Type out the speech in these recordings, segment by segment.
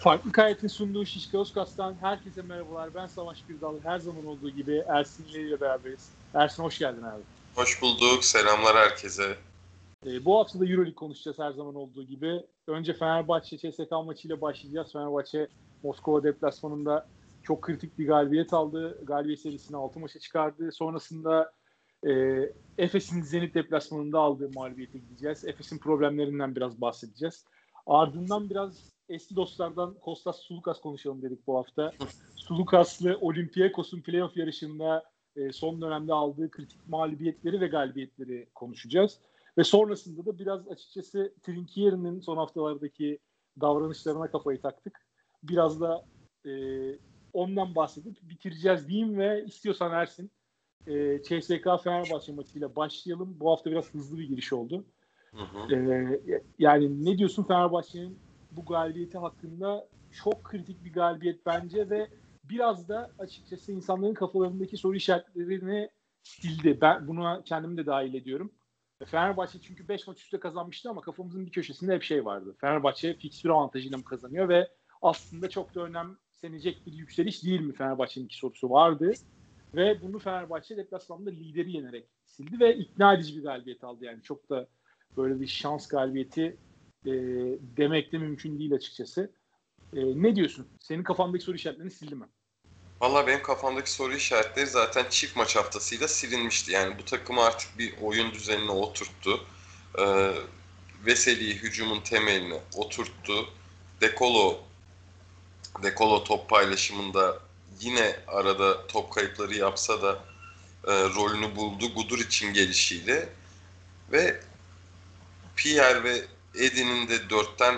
Farklı Kayet'in sunduğu Şişka Özkas'tan herkese merhabalar. Ben Savaş Gürdal. Her zaman olduğu gibi Ersin ile beraberiz. Ersin hoş geldin abi. Hoş bulduk. Selamlar herkese. Ee, bu hafta da Euroleague konuşacağız her zaman olduğu gibi. Önce Fenerbahçe CSK maçıyla başlayacağız. Fenerbahçe Moskova deplasmanında çok kritik bir galibiyet aldı. Galibiyet serisini 6 maça çıkardı. Sonrasında e, Efes'in Zenit deplasmanında aldığı mağlubiyete gideceğiz. Efes'in problemlerinden biraz bahsedeceğiz. Ardından biraz eski dostlardan Kostas Sulukas konuşalım dedik bu hafta. Sulukaslı Olympiakos'un playoff yarışında e, son dönemde aldığı kritik mağlubiyetleri ve galibiyetleri konuşacağız. Ve sonrasında da biraz açıkçası Trinkier'in son haftalardaki davranışlarına kafayı taktık. Biraz da e, ondan bahsedip bitireceğiz diyeyim ve istiyorsan Ersin e, CSK Fenerbahçe maçıyla başlayalım. Bu hafta biraz hızlı bir giriş oldu. Hı hı. E, yani ne diyorsun Fenerbahçe'nin bu galibiyeti hakkında çok kritik bir galibiyet bence ve biraz da açıkçası insanların kafalarındaki soru işaretlerini sildi. Ben buna kendimi de dahil ediyorum. Fenerbahçe çünkü 5 maç üstte kazanmıştı ama kafamızın bir köşesinde hep şey vardı. Fenerbahçe fikstür avantajıyla mı kazanıyor ve aslında çok da önemsenecek bir yükseliş değil mi Fenerbahçe'nin iki sorusu vardı. Ve bunu Fenerbahçe deplasmanda lideri yenerek sildi ve ikna edici bir galibiyet aldı. Yani çok da böyle bir şans galibiyeti e, demek de mümkün değil açıkçası. E, ne diyorsun? Senin kafandaki soru işaretlerini sildi mi? Valla benim kafamdaki soru işaretleri zaten çift maç haftasıyla silinmişti. Yani bu takım artık bir oyun düzenine oturttu. Ee, Veseli'yi hücumun temeline oturttu. Dekolo Dekolo top paylaşımında yine arada top kayıpları yapsa da e, rolünü buldu Gudur için gelişiyle ve Pierre ve Eddie'nin de dörtten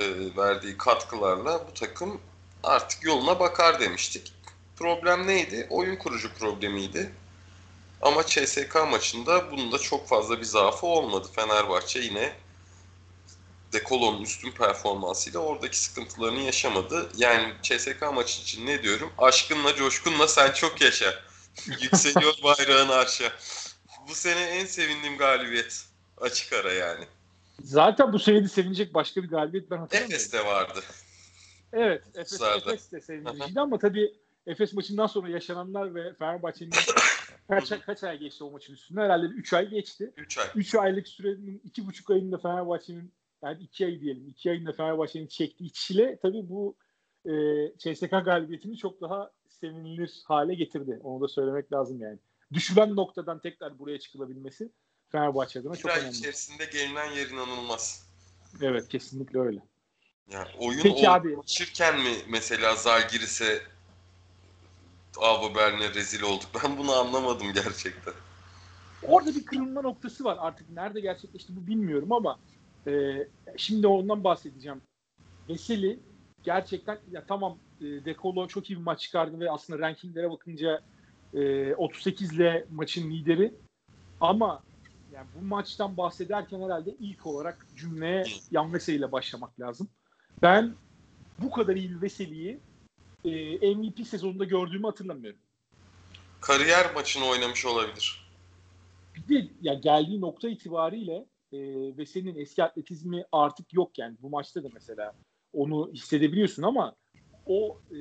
e, verdiği katkılarla bu takım artık yoluna bakar demiştik. Problem neydi? Oyun kurucu problemiydi. Ama CSK maçında bunun da çok fazla bir zaafı olmadı. Fenerbahçe yine Dekolo'nun üstün performansıyla oradaki sıkıntılarını yaşamadı. Yani CSK maçı için ne diyorum? Aşkınla, coşkunla sen çok yaşa. Yükseliyor bayrağın arşa. Bu sene en sevindiğim galibiyet. Açık ara yani. Zaten bu senede sevinecek başka bir galibiyet ben hatırlamıyorum. Efes de vardı. Evet, Efes, Efes de sevindiriciydi ama tabii Efes maçından sonra yaşananlar ve Fenerbahçe'nin kaç, kaç ay geçti o maçın üstünde? Herhalde 3 ay geçti. 3 ay. 3 aylık sürenin 2,5 ayında Fenerbahçe'nin yani 2 ay diyelim 2 ayında Fenerbahçe'nin çektiği çile tabii bu e, CSK galibiyetini çok daha sevinilir hale getirdi. Onu da söylemek lazım yani. Düşülen noktadan tekrar buraya çıkılabilmesi Fenerbahçe adına çok önemli. içerisinde gelinen yer inanılmaz. Evet kesinlikle öyle. Yani oyun Peki abi. mi mesela Zalgiris'e Ava Berlin'e rezil olduk? Ben bunu anlamadım gerçekten. Orada bir kırılma noktası var. Artık nerede gerçekleşti bu bilmiyorum ama e, şimdi ondan bahsedeceğim. Veseli gerçekten ya tamam e, Dekolo çok iyi bir maç çıkardı ve aslında rankinglere bakınca e, 38 ile maçın lideri ama yani bu maçtan bahsederken herhalde ilk olarak cümleye Yan Veseli ile başlamak lazım. Ben bu kadar iyi Veseli'yi e, MVP sezonunda gördüğümü hatırlamıyorum. Kariyer maçını oynamış olabilir. Bir de ya geldiği nokta itibariyle e, Veseli'nin eski atletizmi artık yok yani. Bu maçta da mesela onu hissedebiliyorsun ama o e,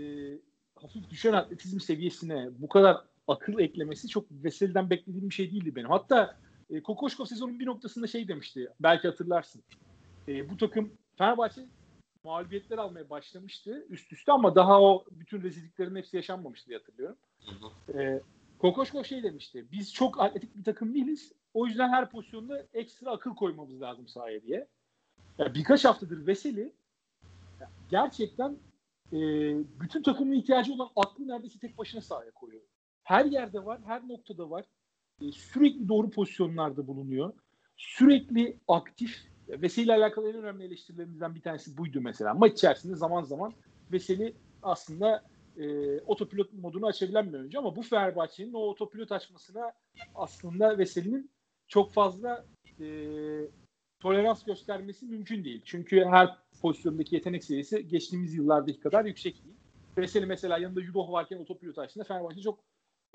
hafif düşen atletizm seviyesine bu kadar akıl eklemesi çok Veseli'den beklediğim bir şey değildi benim. Hatta e, Kokoşkov sezonun bir noktasında şey demişti. Belki hatırlarsın. E, bu takım Fenerbahçe mağlubiyetler almaya başlamıştı üst üste ama daha o bütün rezilliklerin hepsi yaşanmamıştı diye hatırlıyorum. E, Kokoşkov şey demişti. Biz çok atletik bir takım değiliz. O yüzden her pozisyonda ekstra akıl koymamız lazım sahaya diye. Yani birkaç haftadır Veseli gerçekten e, bütün takımın ihtiyacı olan aklı neredeyse tek başına sahaya koyuyor. Her yerde var, her noktada var. E, sürekli doğru pozisyonlarda bulunuyor. Sürekli aktif. Veseli alakalı en önemli eleştirilerimizden bir tanesi buydu mesela. Maç içerisinde zaman zaman Veseli aslında e, otopilot modunu açabilen bir oyuncu ama bu Fenerbahçe'nin o otopilot açmasına aslında Veseli'nin çok fazla e, tolerans göstermesi mümkün değil. Çünkü her pozisyondaki yetenek seviyesi geçtiğimiz yıllardaki kadar yüksek değil. Veseli mesela yanında Yudoh varken otopilot açtığında Fenerbahçe çok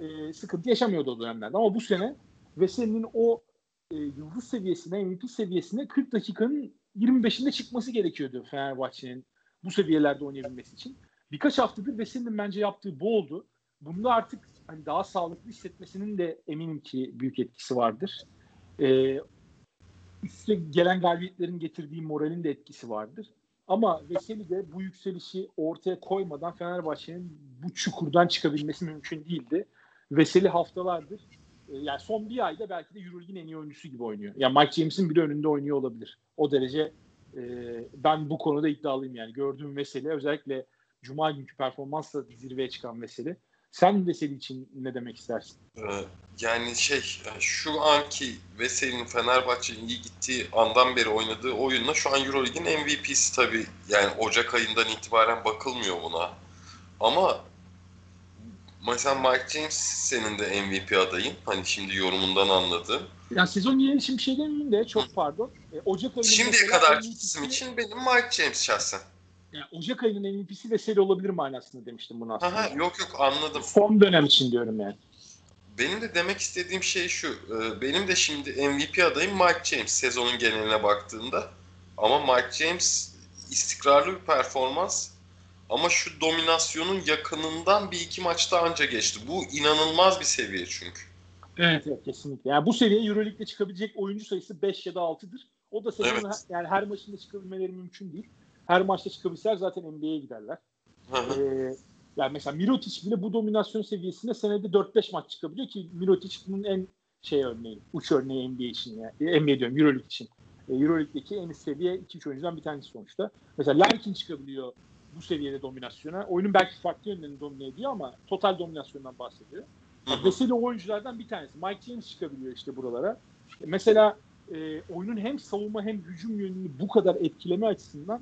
e, sıkıntı yaşamıyordu o dönemlerde. Ama bu sene Veseli'nin o e, yıldız seviyesine, MVP seviyesine 40 dakikanın 25'inde çıkması gerekiyordu Fenerbahçe'nin bu seviyelerde oynayabilmesi için. Birkaç haftadır Veseli'nin bence yaptığı bu oldu. Bunda artık hani daha sağlıklı hissetmesinin de eminim ki büyük etkisi vardır. Ee, üste gelen galibiyetlerin getirdiği moralin de etkisi vardır. Ama Veseli de bu yükselişi ortaya koymadan Fenerbahçe'nin bu çukurdan çıkabilmesi mümkün değildi. Veseli haftalardır e, yani son bir ayda belki de Euroleague'in en iyi oyuncusu gibi oynuyor. Yani Mike James'in bile önünde oynuyor olabilir. O derece e, ben bu konuda iddialıyım yani. Gördüğüm Veseli özellikle Cuma günkü performansla zirveye çıkan Veseli. Sen Veseli için ne demek istersin? Ee, yani şey şu anki Veseli'nin Fenerbahçe'nin iyi gittiği andan beri oynadığı oyunla şu an Euroleague'in MVP'si tabii. Yani Ocak ayından itibaren bakılmıyor buna. Ama mesela Mike James senin de MVP adayın. Hani şimdi yorumundan anladım. Yani sezon geneli için bir şey demeyeyim de çok pardon. E, Ocak ayında Şimdiye kadar kısım için benim Mike James şahsen. Yani Ocak ayının MVP'si Veseli olabilir manasında demiştim bunu aslında. Aha, yok yok anladım. Son dönem için diyorum yani. Benim de demek istediğim şey şu. E, benim de şimdi MVP adayım Mike James sezonun geneline baktığında. Ama Mike James istikrarlı bir performans ama şu dominasyonun yakınından bir iki maçta anca geçti. Bu inanılmaz bir seviye çünkü. Evet, evet kesinlikle. Yani bu seviye Euroleague'de çıkabilecek oyuncu sayısı 5 ya da 6'dır. O da sezonun Evet. yani her maçında çıkabilmeleri mümkün değil. Her maçta çıkabilseler zaten NBA'ye giderler. Ee, yani mesela Mirotic bile bu dominasyon seviyesinde senede 4-5 maç çıkabiliyor ki Mirotic bunun en şey örneği, uç örneği NBA için yani. E, NBA diyorum Euroleague için. E, Euroleague'deki en üst seviye 2-3 oyuncudan bir tanesi sonuçta. Mesela Larkin çıkabiliyor bu seviyede dominasyona. Oyunun belki farklı yönlerini domine ediyor ama total dominasyondan bahsediyor. O oyunculardan bir tanesi. Mike James çıkabiliyor işte buralara. Mesela e, oyunun hem savunma hem hücum yönünü bu kadar etkileme açısından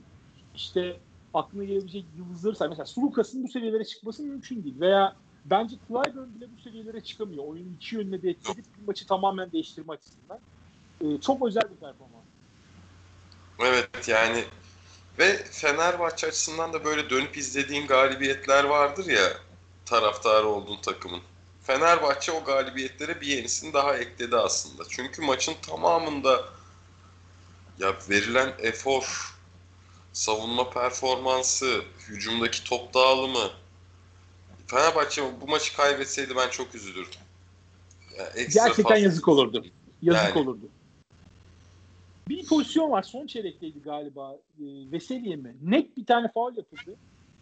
işte aklına gelebilecek yıldızları say. Mesela Sulukas'ın bu seviyelere çıkması mümkün değil. Veya bence Clyburn bile bu seviyelere çıkamıyor. Oyunun iki yönüne de etki edip bir maçı tamamen değiştirme açısından. E, çok özel bir performans. Evet yani ve Fenerbahçe açısından da böyle dönüp izlediğin galibiyetler vardır ya taraftarı olduğun takımın. Fenerbahçe o galibiyetlere bir yenisini daha ekledi aslında. Çünkü maçın tamamında ya verilen efor, savunma performansı, hücumdaki top dağılımı Fenerbahçe bu maçı kaybetseydi ben çok üzülürdüm. Ya ekstra Gerçekten fazla- yazık olurdu. Yazık Yani. olurdu. Bir pozisyon var. Son çeyrekteydi galiba. E, Veseli'ye mi? Net bir tane faul yapıldı.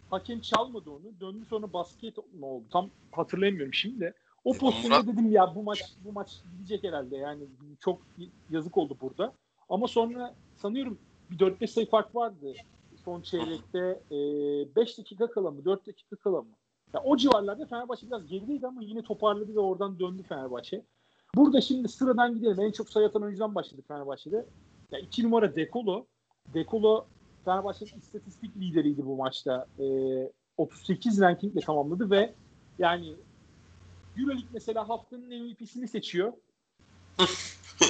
Hakem çalmadı onu. Döndü sonra basket mı oldu? Tam hatırlayamıyorum şimdi de. O pozisyonda dedim ya bu maç bu maç gidecek herhalde. Yani çok yazık oldu burada. Ama sonra sanıyorum bir 4-5 sayı fark vardı. Son çeyrekte 5 dakika kala mı 4 dakika kala mı? Ya o civarlarda Fenerbahçe biraz gerideydi ama yine toparladı ve oradan döndü Fenerbahçe. Burada şimdi sıradan gidelim. En çok sayı atan oyuncudan başladık Fenerbahçe'de. Ya iki numara Dekolo. Dekolo Fenerbahçe'nin istatistik lideriydi bu maçta. Ee, 38 rankingle tamamladı ve yani Euroleague mesela haftanın MVP'sini seçiyor.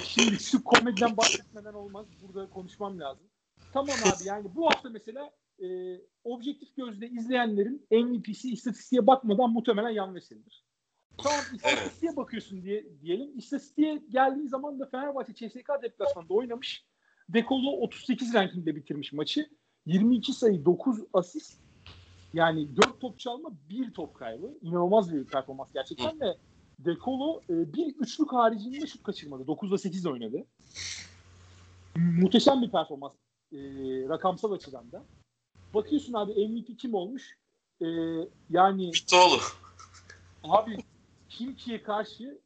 Şimdi şu komediden bahsetmeden olmaz. Burada konuşmam lazım. Tamam abi yani bu hafta mesela e, objektif gözle izleyenlerin MVP'si istatistiğe bakmadan muhtemelen yan Veseli'dir. Tamam istatistiğe bakıyorsun diye diyelim. İstatistiğe geldiği zaman da Fenerbahçe CSK deplasmanında oynamış. Dekolo 38 rankingde bitirmiş maçı. 22 sayı 9 asist. Yani 4 top çalma 1 top kaybı. İnanılmaz bir performans gerçekten de Dekolo e, bir üçlük haricinde şut kaçırmadı. 9'da 8 oynadı. Muhteşem bir performans e, rakamsal açıdan da. Bakıyorsun abi MVP kim olmuş? E, yani Bitoğlu. Abi Kimki'ye karşı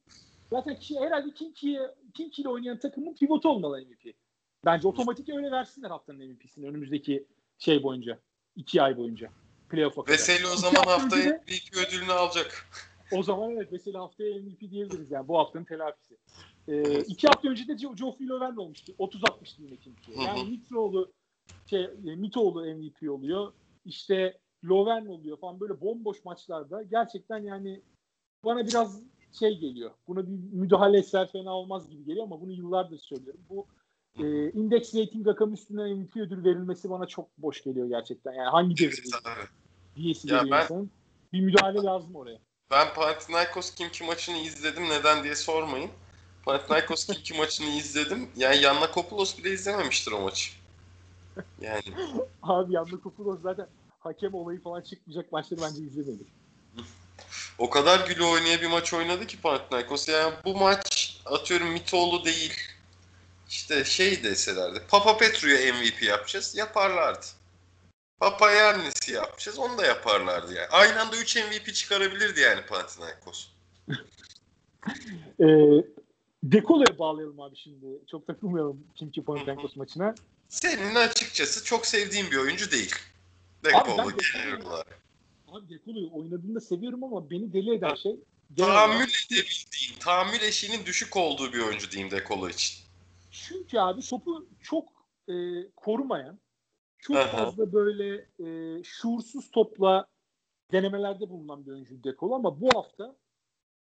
zaten kişi herhalde Kimki'ye Kimki ile oynayan takımın pivotu olmalı MVP. Bence otomatik öyle versinler haftanın MVP'sini önümüzdeki şey boyunca. iki ay boyunca. Playoff'a kadar. Veseli o zaman hafta hafta önce de- MVP ödülünü alacak. O zaman evet mesela haftaya MVP diyebiliriz yani bu haftanın telafisi. Ee, iki hafta önce de Geoffrey Löwen olmuştu. 30 atmıştı yine Kimki'ye. Hı hı. Yani Mitroğlu şey, e, Mitoğlu MVP oluyor. İşte Löwen oluyor falan böyle bomboş maçlarda gerçekten yani bana biraz şey geliyor. Buna bir müdahale etseler fena olmaz gibi geliyor ama bunu yıllardır söylüyorum. Bu e, index rating rakamı üstüne MVP ödül verilmesi bana çok boş geliyor gerçekten. Yani hangi Tabii. diyesi Ya geliyor ben- insanın. Bir müdahale lazım oraya. Ben Panathinaikos Kimki maçını izledim. Neden diye sormayın. Panathinaikos Kimki maçını izledim. Yani Yanna Kopoulos bile izlememiştir o maçı. Yani Abi Yannakopoulos zaten hakem olayı falan çıkmayacak maçları bence izlemedi. o kadar gülü oynaya bir maç oynadı ki Panathinaikos. Yani bu maç atıyorum Mitoğlu değil. İşte şey deselerdi. Papa Petru'ya MVP yapacağız. Yaparlardı. Papa Yannis'i yapacağız. Onu da yaparlardı yani. Aynı anda 3 MVP çıkarabilirdi yani Panathinaikos. Ee, Dekolo'ya bağlayalım abi şimdi. Çok takılmayalım Kimki Panathinaikos maçına. Senin açıkçası çok sevdiğin bir oyuncu değil. Dekolo genel olarak. Abi Dekolo'yu oynadığında seviyorum ama beni deli eden şey Tahammül edebildiğin, tahammül eşiğinin düşük olduğu bir oyuncu diyeyim Dekolo için. Çünkü abi topu çok e, korumayan, çok Aha. fazla böyle e, şuursuz topla denemelerde bulunan bir oyuncu Dekolo ama bu hafta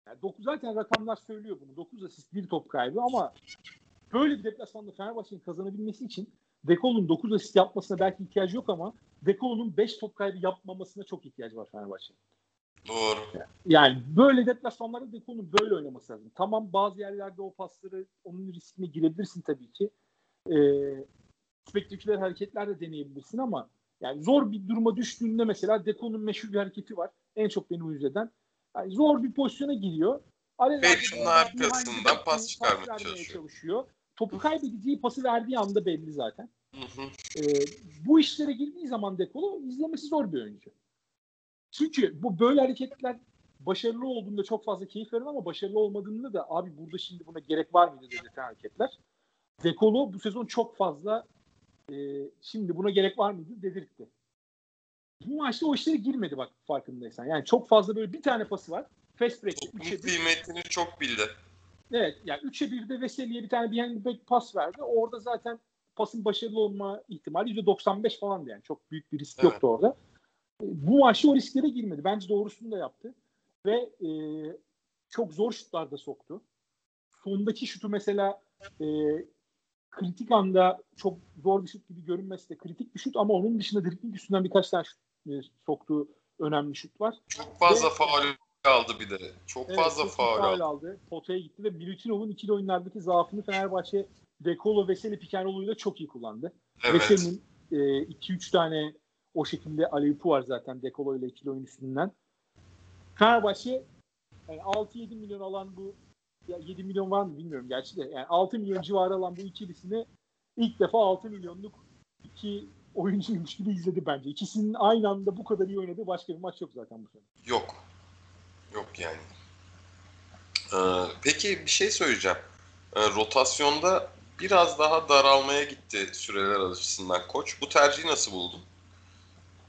yani dokuz, zaten rakamlar söylüyor bunu. 9 asist, 1 top kaybı ama böyle bir deplasmanda Fenerbahçe'nin kazanabilmesi için Dekolo'nun 9 asist yapmasına belki ihtiyacı yok ama Dekolo'nun 5 top kaybı yapmamasına çok ihtiyacı var Fenerbahçe'nin. Doğru. Yani böyle deplasmanlarda Deko'nun böyle oynaması lazım. Tamam bazı yerlerde o pasları onun riskine girebilirsin tabii ki. Ee, spektaküler hareketler de deneyebilirsin ama yani zor bir duruma düştüğünde mesela Deko'nun meşhur bir hareketi var. En çok beni uyuz eden. Yani zor bir pozisyona giriyor. Bir arkasından the pas çıkarmaya çalışıyor. çalışıyor. Topu kaybedeceği pası verdiği anda belli zaten. Hı hı. Ee, bu işlere girdiği zaman Dekolo izlemesi zor bir oyuncu. Çünkü bu böyle hareketler başarılı olduğunda çok fazla keyif verir ama başarılı olmadığında da abi burada şimdi buna gerek var mıydı dedirten hareketler. Dekolo bu sezon çok fazla e, şimdi buna gerek var mıydı dedirtti. Bu maçta o işlere girmedi bak farkındaysan. Yani çok fazla böyle bir tane pası var. Fast break'te Topun 3'e 1. kıymetini çok bildi. Evet yani 3'e 1'de Veseli'ye bir tane behind back pas verdi. Orada zaten pasın başarılı olma ihtimali %95 falandı yani. Çok büyük bir risk Evet. yoktu orada. E, Bu maçta o risklere girmedi. Bence doğrusunu da yaptı. Ve e, çok zor şutlar da soktu. Sondaki şutu mesela e, kritik anda çok zor bir şut gibi görünmesi de kritik bir şut ama onun dışında dribling üstünden birkaç tane şut e, soktuğu önemli şut var. Çok fazla Ve- faul aldı bir de. Çok Evet, fazla çok aldı. aldı. Potaya gitti ve Milutinov'un ikili oyunlardaki zaafını Fenerbahçe Dekolo Veseli Pikenroğlu'yla çok iyi kullandı. Evet. Veseli'nin 2-3 tane o şekilde aleyupu var zaten Dekolo ile ikili oyun üstünden. Fenerbahçe yani 6-7 milyon alan bu ya 7 milyon var mı bilmiyorum gerçi de yani 6 milyon civarı alan bu ikilisini ilk defa 6 milyonluk iki oyuncuymuş gibi izledi bence. İkisinin aynı anda bu kadar iyi oynadığı başka bir maç yok zaten bu sene. Yok. Yok yani. Ee, peki bir şey söyleyeceğim. Ee, rotasyonda biraz daha daralmaya gitti süreler açısından koç. Bu tercihi nasıl buldun?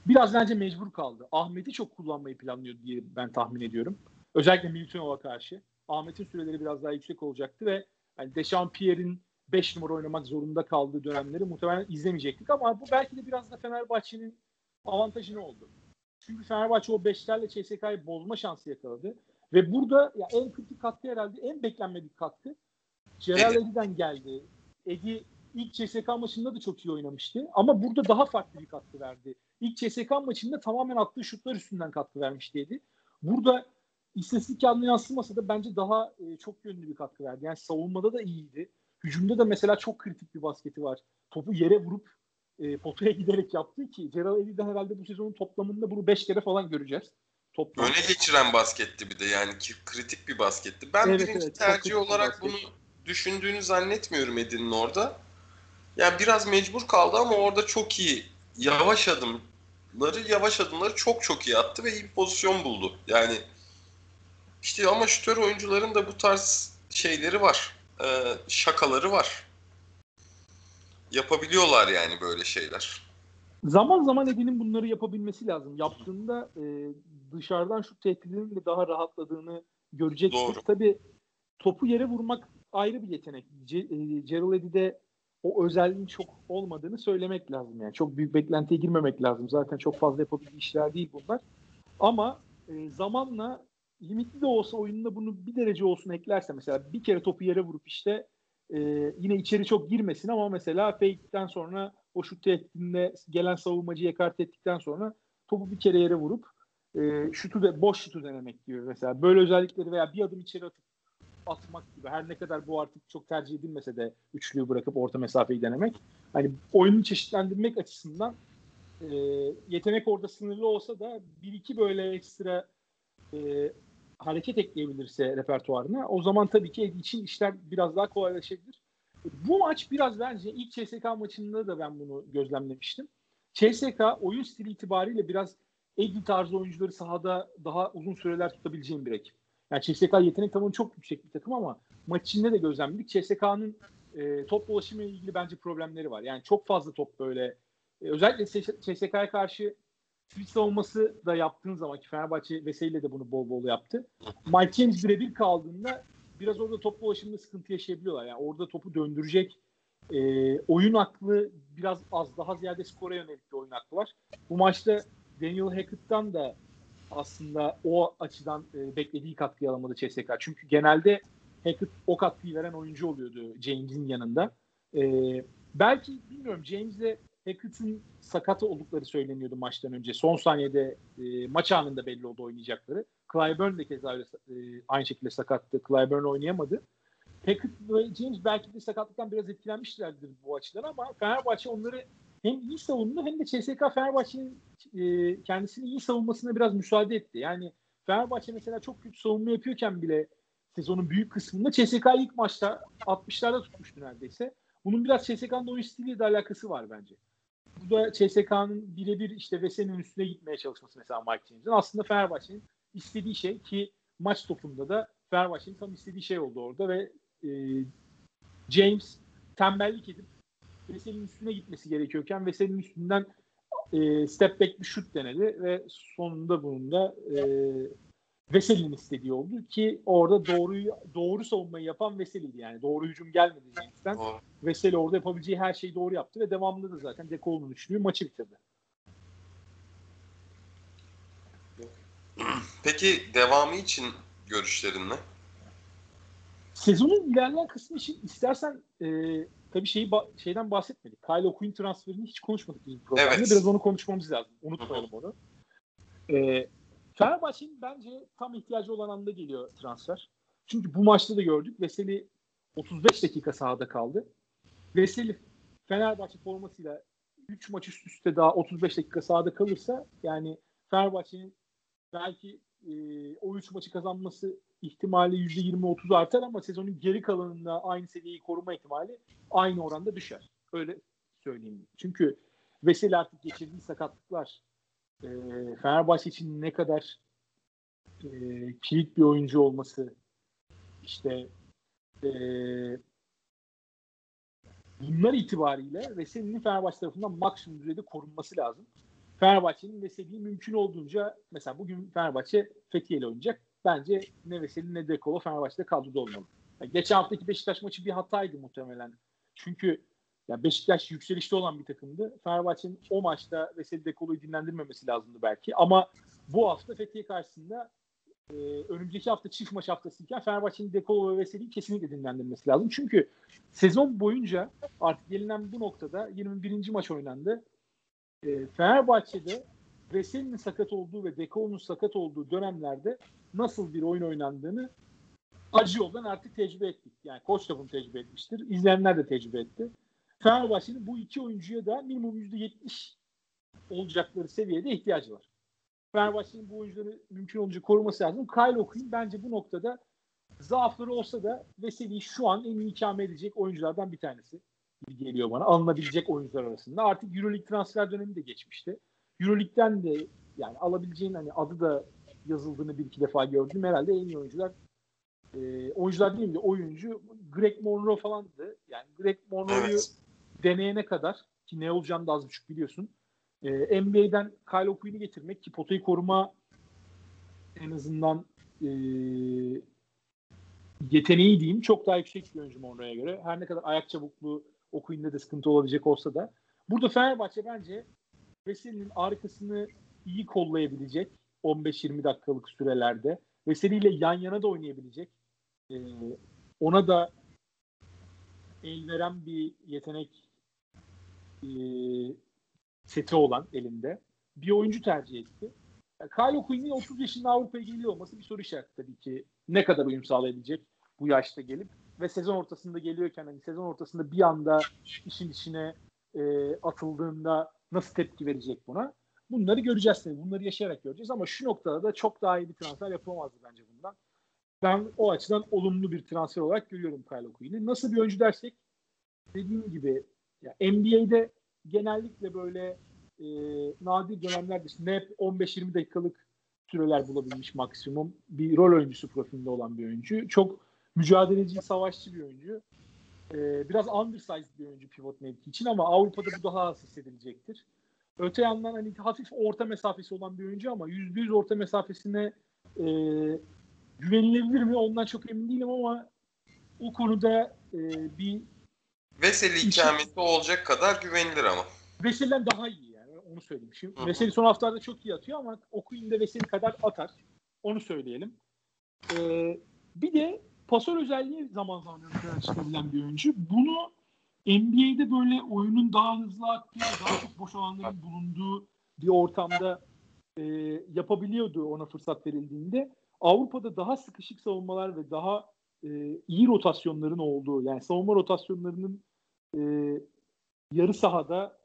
Biraz bence mecbur kaldı. Ahmet'i çok kullanmayı planlıyor diye ben tahmin ediyorum. Özellikle Milutinov'a karşı. Ahmet'in süreleri biraz daha yüksek olacaktı ve yani Dechampierre'in 5 numara oynamak zorunda kaldığı dönemleri muhtemelen izlemeyecektik ama bu belki de biraz da Fenerbahçe'nin avantajı ne oldu? Çünkü Fenerbahçe o 5'lerle CSK'yı bozma şansı yakaladı. Ve burada ya en kritik katkı herhalde en beklenmedik katkı Celal Edi. Edi'den geldi. Edi ilk CSK maçında da çok iyi oynamıştı. Ama burada daha farklı bir katkı verdi. İlk CSK maçında tamamen attığı şutlar üstünden katkı vermişti Edi. Burada istatistik kağıdına yansımasa da bence daha e, çok yönlü bir katkı verdi. Yani savunmada da iyiydi. Hücumda da mesela çok kritik bir basketi var. Topu yere vurup e, potaya giderek yaptı ki Celal Edi'den herhalde bu sezonun toplamında bunu 5 kere falan göreceğiz. Toplam. Öne geçiren basketti bir de yani ki kritik bir basketti. Ben Evet, birinci evet, tercih olarak bunu düşündüğünü zannetmiyorum Edin'in orada. Yani biraz mecbur kaldı ama orada çok iyi yavaş adımları yavaş adımları çok çok iyi attı ve iyi bir pozisyon buldu. Yani işte ama şutör oyuncuların da bu tarz şeyleri var. Ee, şakaları var. Yapabiliyorlar yani böyle şeyler. Zaman zaman Edi'nin bunları yapabilmesi lazım. Yaptığında e, dışarıdan şu tehdidinin de daha rahatladığını görecektir. Doğru. Tabii topu yere vurmak ayrı bir yetenek. C- e, Gerald Edi'de o özelliğin çok olmadığını söylemek lazım. Yani çok büyük beklentiye girmemek lazım. Zaten çok fazla yapabildiği işler değil bunlar. Ama e, zamanla limitli de olsa oyununa bunu bir derece olsun eklerse mesela bir kere topu yere vurup işte e, yine içeri çok girmesin ama mesela fake'den sonra o şut tehdidinde gelen savunmacıyı ekart ettikten sonra topu bir kere yere vurup e, şutu da boş şutu denemek diyor mesela. Böyle özellikleri veya bir adım içeri atıp atmak gibi. Her ne kadar bu artık çok tercih edilmese de üçlüyü bırakıp orta mesafeyi denemek. Hani oyunu çeşitlendirmek açısından e, yetenek orada sınırlı olsa da bir iki böyle ekstra e, hareket ekleyebilirse repertuarına o zaman tabii ki için işler biraz daha kolaylaşabilir. Bu maç biraz bence ilk CSK maçında da ben bunu gözlemlemiştim. CSK oyun stili itibariyle biraz Eddie tarzı oyuncuları sahada daha uzun süreler tutabileceğim bir ekip. Yani CSK yetenek tavanı çok yüksek bir takım ama maç içinde de gözlemledik. CSK'nın e, top dolaşımı ile ilgili bence problemleri var. Yani çok fazla top böyle e, özellikle CSK'ya karşı switch savunması da yaptığın zaman ki Fenerbahçe Veseli de bunu bol bol yaptı. Mike James birebir kaldığında biraz orada top dolaşımında sıkıntı yaşayabiliyorlar. Yani orada topu döndürecek e, oyun aklı biraz az. Daha ziyade skora yönelik bir oyun aklı var. Bu maçta Daniel Hackett'tan da aslında o açıdan e, beklediği katkıyı alamadı CSK. Çünkü genelde Hackett o katkıyı veren oyuncu oluyordu James'in yanında. E, belki bilmiyorum James'le Hackett'in sakat oldukları söyleniyordu maçtan önce. Son saniyede e, maç anında belli oldu oynayacakları. Clyburn de keza öyle, e, aynı şekilde sakattı. Clyburn oynayamadı. Hackett ve James belki de sakatlıktan biraz etkilenmişlerdir bu açıdan ama Fenerbahçe onları hem iyi savundu hem de CSK Fenerbahçe'nin e, kendisini iyi savunmasına biraz müsaade etti. Yani Fenerbahçe mesela çok kötü savunma yapıyorken bile sezonun büyük kısmında CSK ilk maçta 60'larda tutmuştu neredeyse. Bunun biraz CSK'nın oyun stiliyle de alakası var bence. Bu da CSK'nın birebir işte Vesen'in üstüne gitmeye çalışması mesela Mike James'in. Aslında Fenerbahçe'nin istediği şey ki maç topunda da Fenerbahçe'nin tam istediği şey oldu orada ve e, James tembellik edip Vesel'in üstüne gitmesi gerekiyorken Vesel'in üstünden e, step back bir şut denedi ve sonunda bunun da e, Vesel'in istediği oldu ki orada doğruyu doğru savunmayı yapan Veseli'ydi yani. Doğru hücum gelmedi James'ten. Veseli orada yapabileceği her şeyi doğru yaptı ve devamında da zaten Dekol'un üçlüğü maçı bitirdi. Peki devamı için görüşlerin ne? Sezonun ilerleyen kısmı için istersen e, tabii şeyi şeyden bahsetmedik. Kyle O'Quinn transferini hiç konuşmadık bizim programda. Evet. Biraz onu konuşmamız lazım. Unutmayalım onu. E, Fenerbahçe'nin bence tam ihtiyacı olan anda geliyor transfer. Çünkü bu maçta da gördük. Veseli 35 dakika sahada kaldı. Veseli Fenerbahçe formasıyla 3 maç üst üste daha 35 dakika sahada kalırsa yani Fenerbahçe'nin belki e, o 3 maçı kazanması ihtimali %20-30 artar ama sezonun geri kalanında aynı seviyeyi koruma ihtimali aynı oranda düşer. Öyle söyleyeyim. Çünkü Veseli artık geçirdiği sakatlıklar e, Fenerbahçe için ne kadar e, kilit bir oyuncu olması işte e, bunlar itibariyle Veseli'nin Fenerbahçe tarafından maksimum düzeyde korunması lazım. Fenerbahçe'nin Veseli'yi mümkün olduğunca mesela bugün Fenerbahçe Fethiye ile oynayacak. Bence ne Veseli ne Dekolo Fenerbahçe'de kadroda olmalı. Yani geçen haftaki Beşiktaş maçı bir hataydı muhtemelen. Çünkü ya Beşiktaş yükselişte olan bir takımdı. Fenerbahçe'nin o maçta Veseli Dekolo'yu dinlendirmemesi lazımdı belki. Ama bu hafta Fethiye karşısında e, önümüzdeki hafta çift maç haftasıyken Fenerbahçe'nin Dekolo ve Veseli'yi kesinlikle dinlendirmesi lazım. Çünkü sezon boyunca artık gelinen bu noktada 21. maç oynandı. E, Fenerbahçe'de Veseli'nin sakat olduğu ve Dekolo'nun sakat olduğu dönemlerde nasıl bir oyun oynandığını acı yoldan artık tecrübe ettik. Yani koç da bunu tecrübe etmiştir. İzleyenler de tecrübe etti. Fenerbahçe'nin bu iki oyuncuya da minimum %70 olacakları seviyede ihtiyacı var. Fenerbahçe'nin bu oyuncuları mümkün olunca koruması lazım. Kyle O'Quinn bence bu noktada zaafları olsa da Veseli'yi şu an en iyi ikame edecek oyunculardan bir tanesi gibi geliyor bana. Alınabilecek oyuncular arasında. Artık Euroleague transfer dönemi de geçmişti. Euroleague'den de yani alabileceğin hani adı da yazıldığını bir iki defa gördüm. Herhalde en iyi oyuncular e, oyuncular değil de oyuncu Greg Monroe falandı. Yani Greg Monroe'yu evet. deneyene kadar ki ne olacağını da az buçuk biliyorsun. E, NBA'den Kyle O'Quinn'i getirmek ki potayı koruma en azından e, yeteneği diyeyim çok daha yüksek bir oyuncu Monroe'ya göre. Her ne kadar ayak çabukluğu O'Quinn'de de sıkıntı olabilecek olsa da. Burada Fenerbahçe bence Veseli'nin arkasını iyi kollayabilecek 15-20 dakikalık sürelerde. Veseli ile yan yana da oynayabilecek. Ee, ona da el veren bir yetenek e, seti olan elinde bir oyuncu tercih etti. Kyle O'Quinn'in 30 yaşında Avrupa'ya geliyor olması bir soru işareti tabii ki. Ne kadar uyum sağlayabilecek? bu yaşta gelip ve sezon ortasında geliyorken hani sezon ortasında bir anda işin içine e, atıldığında nasıl tepki verecek buna? Bunları göreceğiz tabii. Bunları yaşayarak göreceğiz ama şu noktada da çok daha iyi bir transfer yapılamazdı bence bundan. Ben o açıdan olumlu bir transfer olarak görüyorum Kyle O'Quinn'i. Nasıl bir oyuncu dersek dediğim gibi ya NBA'de genellikle böyle e, nadir dönemler dışında hep 15-20 dakikalık süreler bulabilmiş maksimum. Bir rol oyuncusu profilinde olan bir oyuncu. Çok mücadeleci, savaşçı bir oyuncu. E, biraz undersized bir oyuncu pivot mevki için ama Avrupa'da bu daha az hissedilecektir. Öte yandan hani hafif orta mesafesi olan bir oyuncu ama %100 orta mesafesine e, güvenilebilir mi ondan çok emin değilim ama o konuda e, bir Veseli ikameti olacak kadar güvenilir ama. Veseli'den daha iyi yani onu söyleyeyim. Şimdi Veseli son haftalarda çok iyi atıyor ama Okuyun da Veseli kadar atar. Onu söyleyelim. Ee, bir de pasör özelliği zaman zaman ön çıkabilen bir oyuncu. Bunu NBA'de böyle oyunun daha hızlı aktığı, daha çok boş alanların bulunduğu bir ortamda e, yapabiliyordu ona fırsat verildiğinde. Avrupa'da daha sıkışık savunmalar ve daha e, iyi rotasyonların olduğu, yani savunma rotasyonlarının e, yarı sahada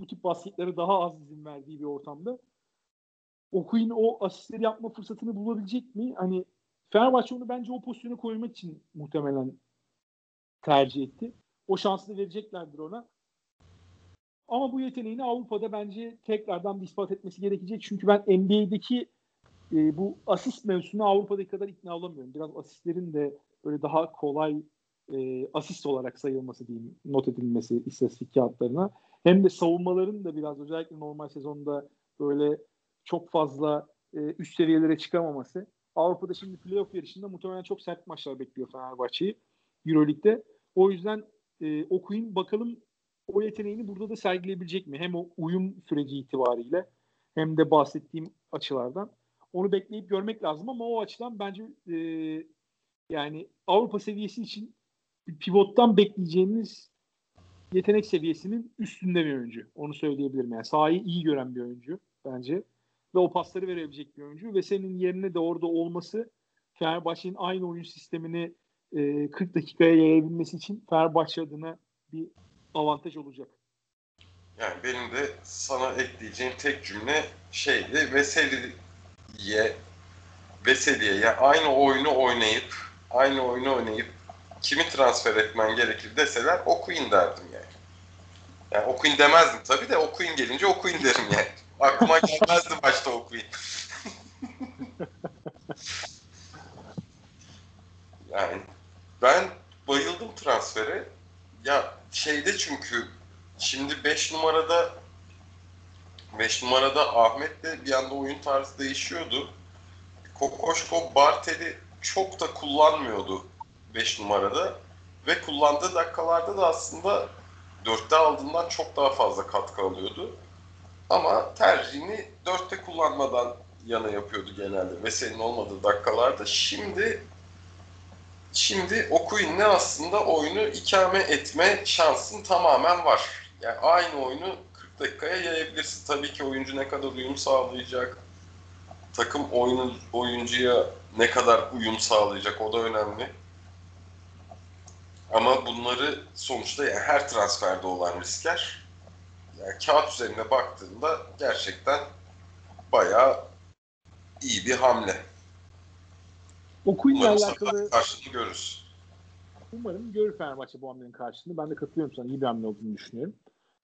bu tip basketlere daha az izin verdiği bir ortamda Okuyun o asistleri yapma fırsatını bulabilecek mi? Hani Fenerbahçe onu bence o pozisyona koymak için muhtemelen tercih etti. O şansı da vereceklerdir ona. Ama bu yeteneğini Avrupa'da bence tekrardan bir ispat etmesi gerekecek. Çünkü ben NBA'deki e, bu asist mevzusunu Avrupa'daki kadar ikna olamıyorum. Biraz asistlerin de böyle daha kolay e, asist olarak sayılması diyeyim, not edilmesi istatistik kağıtlarına. Hem de savunmaların da biraz özellikle normal sezonda böyle çok fazla e, üst seviyelere çıkamaması. Avrupa'da şimdi playoff yarışında muhtemelen çok sert maçlar bekliyor Fenerbahçe'yi Euroleague'de. O yüzden e, okuyun bakalım o yeteneğini burada da sergileyebilecek mi? Hem o uyum süreci itibariyle hem de bahsettiğim açılardan. Onu bekleyip görmek lazım ama o açıdan bence e, yani Avrupa seviyesi için pivottan bekleyeceğiniz yetenek seviyesinin üstünde bir oyuncu. Onu söyleyebilirim. Yani sahayı iyi gören bir oyuncu bence. Ve o pasları verebilecek bir oyuncu. Ve senin yerine de orada olması Fenerbahçe'nin aynı oyun sistemini e, 40 dakikaya yayabilmesi için Fenerbahçe adına bir avantaj olacak. Yani benim de sana ekleyeceğim tek cümle şeydi Veseli'ye Veseli'ye yani aynı oyunu oynayıp aynı oyunu oynayıp kimi transfer etmen gerekir deseler okuyun derdim yani. Yani okuyun demezdim tabii de okuyun gelince okuyun derim yani. Aklıma gelmezdi başta okuyun. yani ben bayıldım transfere. Ya şeyde çünkü şimdi 5 numarada 5 numarada Ahmet'le bir anda oyun tarzı değişiyordu. Kokoşko Bartel'i çok da kullanmıyordu 5 numarada. Ve kullandığı dakikalarda da aslında 4'te aldığından çok daha fazla katkı alıyordu. Ama tercihini 4'te kullanmadan yana yapıyordu genelde. Ve senin olmadığı dakikalarda. Şimdi şimdi Okuyun'le aslında oyunu ikame etme şansın tamamen var. Yani aynı oyunu 40 dakikaya yayabilirsin. Tabii ki oyuncu ne kadar uyum sağlayacak, takım oyunu, oyuncuya ne kadar uyum sağlayacak o da önemli. Ama bunları sonuçta yani her transferde olan riskler yani kağıt üzerine baktığında gerçekten bayağı iyi bir hamle. Okuyunla alakalı karşılığını görürüz. Umarım görür Fenerbahçe bu hamlenin karşılığını. Ben de katılıyorum sana. iyi bir hamle olduğunu düşünüyorum.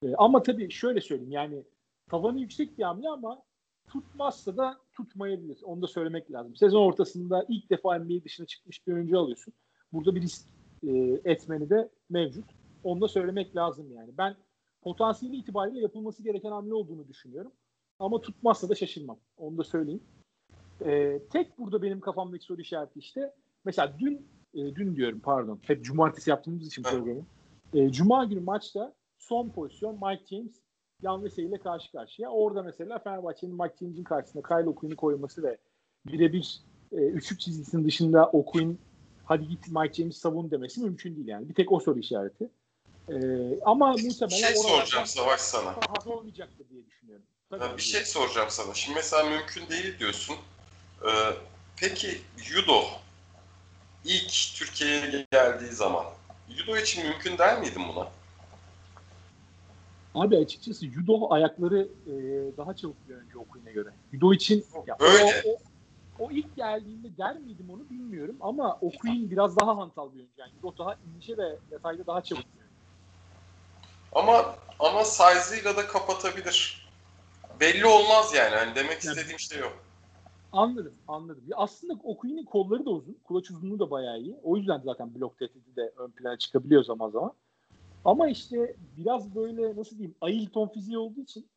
Ee, ama tabii şöyle söyleyeyim yani tavanı yüksek bir hamle ama tutmazsa da tutmayabilir. Onu da söylemek lazım. Sezon ortasında ilk defa NBA dışına çıkmış bir oyuncu alıyorsun. Burada bir risk e, etmeni de mevcut. Onu da söylemek lazım yani. Ben potansiyeli itibariyle yapılması gereken hamle olduğunu düşünüyorum. Ama tutmazsa da şaşırmam. Onu da söyleyeyim. E, tek burada benim kafamdaki soru işareti işte. Mesela dün, e, dün diyorum pardon. Hep cumartesi yaptığımız için programı. E, Cuma günü maçta son pozisyon Mike James Yan Vesey ile karşı karşıya. Orada mesela Fenerbahçe'nin Mike James'in karşısında Kyle Okuyun'u koyması ve birebir e, üçlük çizgisinin dışında Okuyun hadi git Mike James savun demesi mümkün değil yani. Bir tek o soru işareti. E, ama muhtemelen bir şey soracağım Savaş sana. Hata olmayacaktır diye düşünüyorum. Tabii bir şey soracağım sana. Şimdi mesela mümkün değil diyorsun. Ee, peki Yudo ilk Türkiye'ye geldiği zaman judo için mümkün der miydin buna? Abi açıkçası judo ayakları e, daha çabuk bir önce Okuyun'a göre. Judo için ya, Öyle. O, o, o ilk geldiğinde der miydim onu bilmiyorum ama Okuyun biraz daha hantal bir oyuncu. Yani judo daha ince ve yatayda daha çabuk bir. Ama ama size'ıyla da kapatabilir. Belli olmaz yani. Hani demek istediğim şey yok. Anladım, anladım. Ya aslında Okuyun'un kolları da uzun. Kulaç uzunluğu da bayağı iyi. O yüzden zaten blok tehdidi de ön plana çıkabiliyor zaman zaman. Ama işte biraz böyle nasıl diyeyim Ailton fiziği olduğu için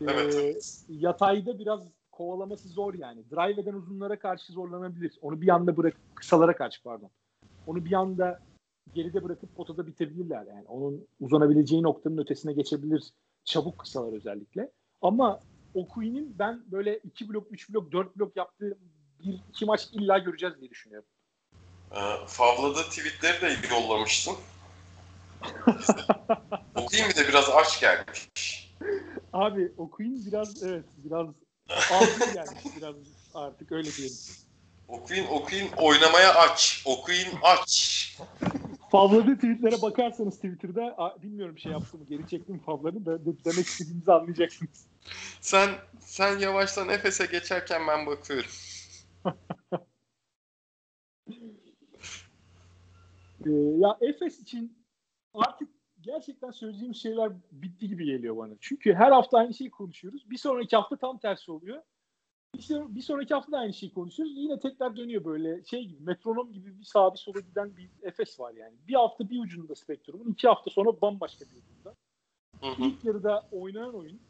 Evet. e, yatayda biraz kovalaması zor yani. Drive eden uzunlara karşı zorlanabilir. Onu bir anda bırakıp kısalara karşı pardon. Onu bir anda geride bırakıp potada bitebilirler yani. Onun uzanabileceği noktanın ötesine geçebilir. Çabuk kısalar özellikle. Ama Okui'nin ben böyle 2 blok, 3 blok, 4 blok yaptığı bir iki maç illa göreceğiz diye düşünüyorum. Ee, Favla'da tweetleri de yollamıştın. Okuyayım bir de biraz aç gelmiş. Abi Okuin biraz evet biraz ağzı gelmiş biraz artık öyle diyelim. Okuyun okuyun oynamaya aç. Okuyun aç. Favladı tweetlere bakarsanız Twitter'da bilmiyorum şey yaptı mı geri çekti mi Favları da de, demek istediğimizi anlayacaksınız. Sen sen yavaştan Efes'e geçerken ben bakıyorum. Ee, ya Efes için artık gerçekten söyleyeceğim şeyler bitti gibi geliyor bana. Çünkü her hafta aynı şeyi konuşuyoruz. Bir sonraki hafta tam tersi oluyor. Bir, son- bir sonraki hafta da aynı şeyi konuşuyoruz. Yine tekrar dönüyor böyle şey gibi metronom gibi bir sağa bir sola giden bir Efes var yani. Bir hafta bir ucunda spektrumun, iki hafta sonra bambaşka bir ucunda. Hı hı. İlk yarıda oynanan oyun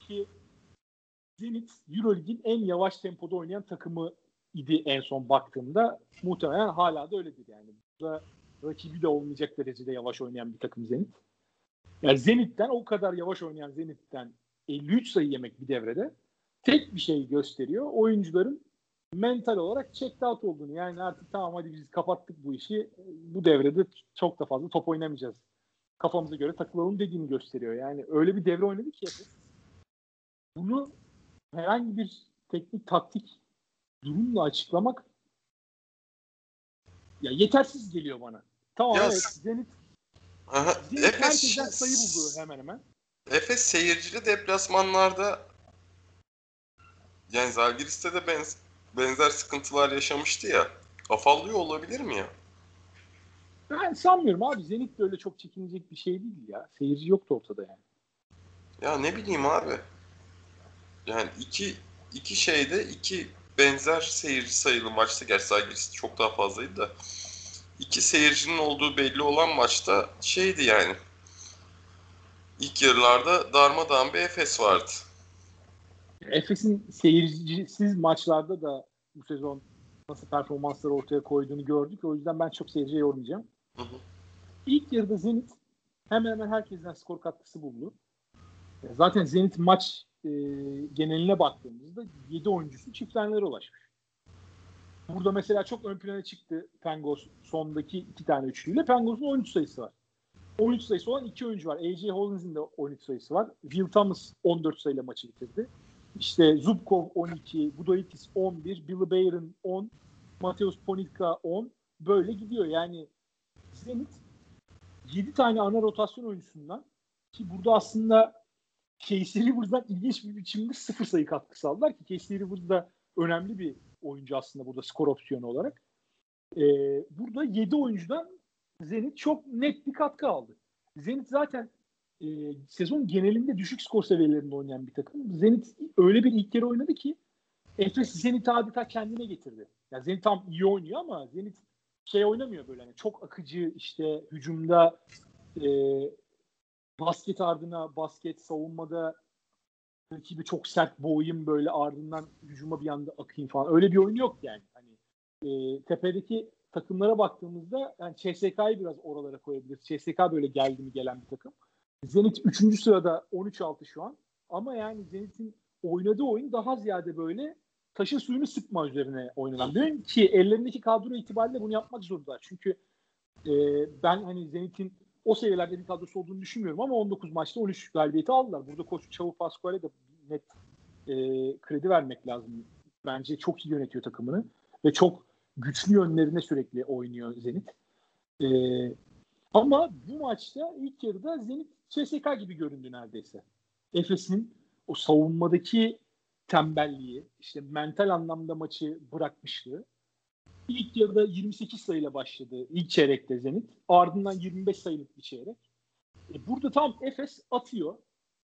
ki Zenit Euroleague'in en yavaş tempoda oynayan takımı idi en son baktığımda. Muhtemelen hala da öyledir yani. Burada rakibi de olmayacak derecede yavaş oynayan bir takım Zenit. Yani Zenit'ten o kadar yavaş oynayan Zenit'ten 53 sayı yemek bir devrede tek bir şey gösteriyor. Oyuncuların mental olarak checked out olduğunu. Yani artık tamam hadi biz kapattık bu işi. Bu devrede çok da fazla top oynamayacağız. Kafamıza göre takılalım dediğini gösteriyor. Yani öyle bir devre oynadı ki. Bunu herhangi bir teknik taktik durumla açıklamak ya yetersiz geliyor bana. Tamam Ya evet Zenit, Aha, Zenit Efes, herkesten sayı buldu hemen hemen. Efes seyircili deplasmanlarda yani Zalgiris'te de benz, benzer sıkıntılar yaşamıştı ya. Afallıyor olabilir mi ya? Ben sanmıyorum abi. Zenit de öyle çok çekinecek bir şey değil ya. Seyirci yoktu ortada yani. Ya ne bileyim abi. Yani iki iki şeyde iki benzer seyirci sayılı maçta gerçi Zalgiris çok daha fazlaydı da iki seyircinin olduğu belli olan maçta şeydi yani. İlk yarılarda darmadağın bir Efes vardı. Efes'in seyircisiz maçlarda da bu sezon nasıl performansları ortaya koyduğunu gördük. O yüzden ben çok seyirciye yormayacağım. Hı hı. İlk yarıda Zenit hemen hemen herkesten skor katkısı buldu. Zaten Zenit maç e, geneline baktığımızda 7 oyuncusu çiftlenlere ulaşmış. Burada mesela çok ön plana çıktı Pengos sondaki iki tane üçlüyle. Pengos'un 13 sayısı var. 13 sayısı olan iki oyuncu var. A.J. Hollins'in de 13 sayısı var. Will Thomas 14 sayıyla maçı bitirdi. İşte Zubkov 12, Budaitis 11, Billy Bayron 10, Mateus Ponitka 10. Böyle gidiyor. Yani Zenit 7 tane ana rotasyon oyuncusundan ki burada aslında Casey Rivers'dan ilginç bir biçimde sıfır sayı katkısı aldılar ki Casey Rivers da önemli bir oyuncu aslında burada skor opsiyonu olarak. Ee, burada 7 oyuncudan Zenit çok net bir katkı aldı. Zenit zaten e, sezon genelinde düşük skor seviyelerinde oynayan bir takım. Zenit öyle bir ilk kere oynadı ki Efes Zenit adeta kendine getirdi. Yani Zenit tam iyi oynuyor ama Zenit şey oynamıyor böyle hani çok akıcı işte hücumda e, basket ardına basket savunmada rakibi çok sert boğayım böyle ardından hücuma bir anda akayım falan. Öyle bir oyun yok yani. Hani e, tepedeki takımlara baktığımızda yani CSK'yı biraz oralara koyabiliriz. CSK böyle geldi mi gelen bir takım. Zenit 3. sırada 13-6 şu an. Ama yani Zenit'in oynadığı oyun daha ziyade böyle taşın suyunu sıkma üzerine oynanan oyun ki ellerindeki kadro itibariyle bunu yapmak zorunda. Çünkü e, ben hani Zenit'in o seviyelerde bir kadrosu olduğunu düşünmüyorum ama 19 maçta 13 galibiyeti aldılar. Burada koç Çavu Pascual'e de net e, kredi vermek lazım. Bence çok iyi yönetiyor takımını ve çok güçlü yönlerine sürekli oynuyor Zenit. E, ama bu maçta ilk yarıda Zenit CSK gibi göründü neredeyse. Efes'in o savunmadaki tembelliği, işte mental anlamda maçı bırakmışlığı. İlk yarıda 28 sayıyla başladı ilk çeyrekte Zenit. Ardından 25 sayılık bir çeyrek. E burada tam Efes atıyor.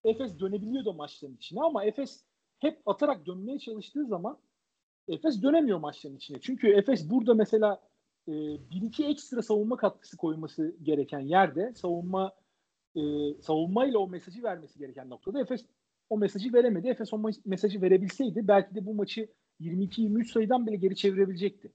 Efes dönebiliyor da maçların içine ama Efes hep atarak dönmeye çalıştığı zaman Efes dönemiyor maçların içine. Çünkü Efes burada mesela e, bir iki ekstra savunma katkısı koyması gereken yerde savunma e, savunmayla o mesajı vermesi gereken noktada Efes o mesajı veremedi. Efes o mesajı verebilseydi belki de bu maçı 22-23 sayıdan bile geri çevirebilecekti.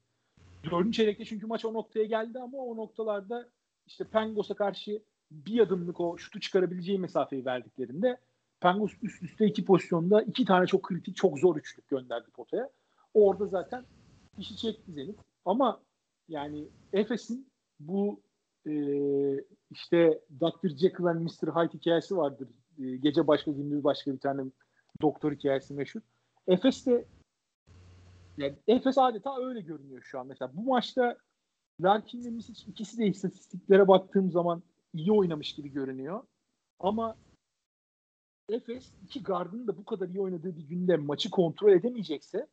Dördüncü çeyrekte çünkü maç o noktaya geldi ama o noktalarda işte Pengos'a karşı bir adımlık o şutu çıkarabileceği mesafeyi verdiklerinde Pengos üst üste iki pozisyonda iki tane çok kritik, çok zor üçlük gönderdi potaya. Orada zaten işi çekti Zenit. Ama yani Efes'in bu e, işte Dr. Jekyll and Mr. Hyde hikayesi vardır. E, gece başka gündüz başka bir tane doktor hikayesi meşhur. Efes de yani Efes adeta öyle görünüyor şu an. Mesela bu maçta Larkin ve Misic ikisi de istatistiklere baktığım zaman iyi oynamış gibi görünüyor. Ama Efes iki gardın da bu kadar iyi oynadığı bir günde maçı kontrol edemeyecekse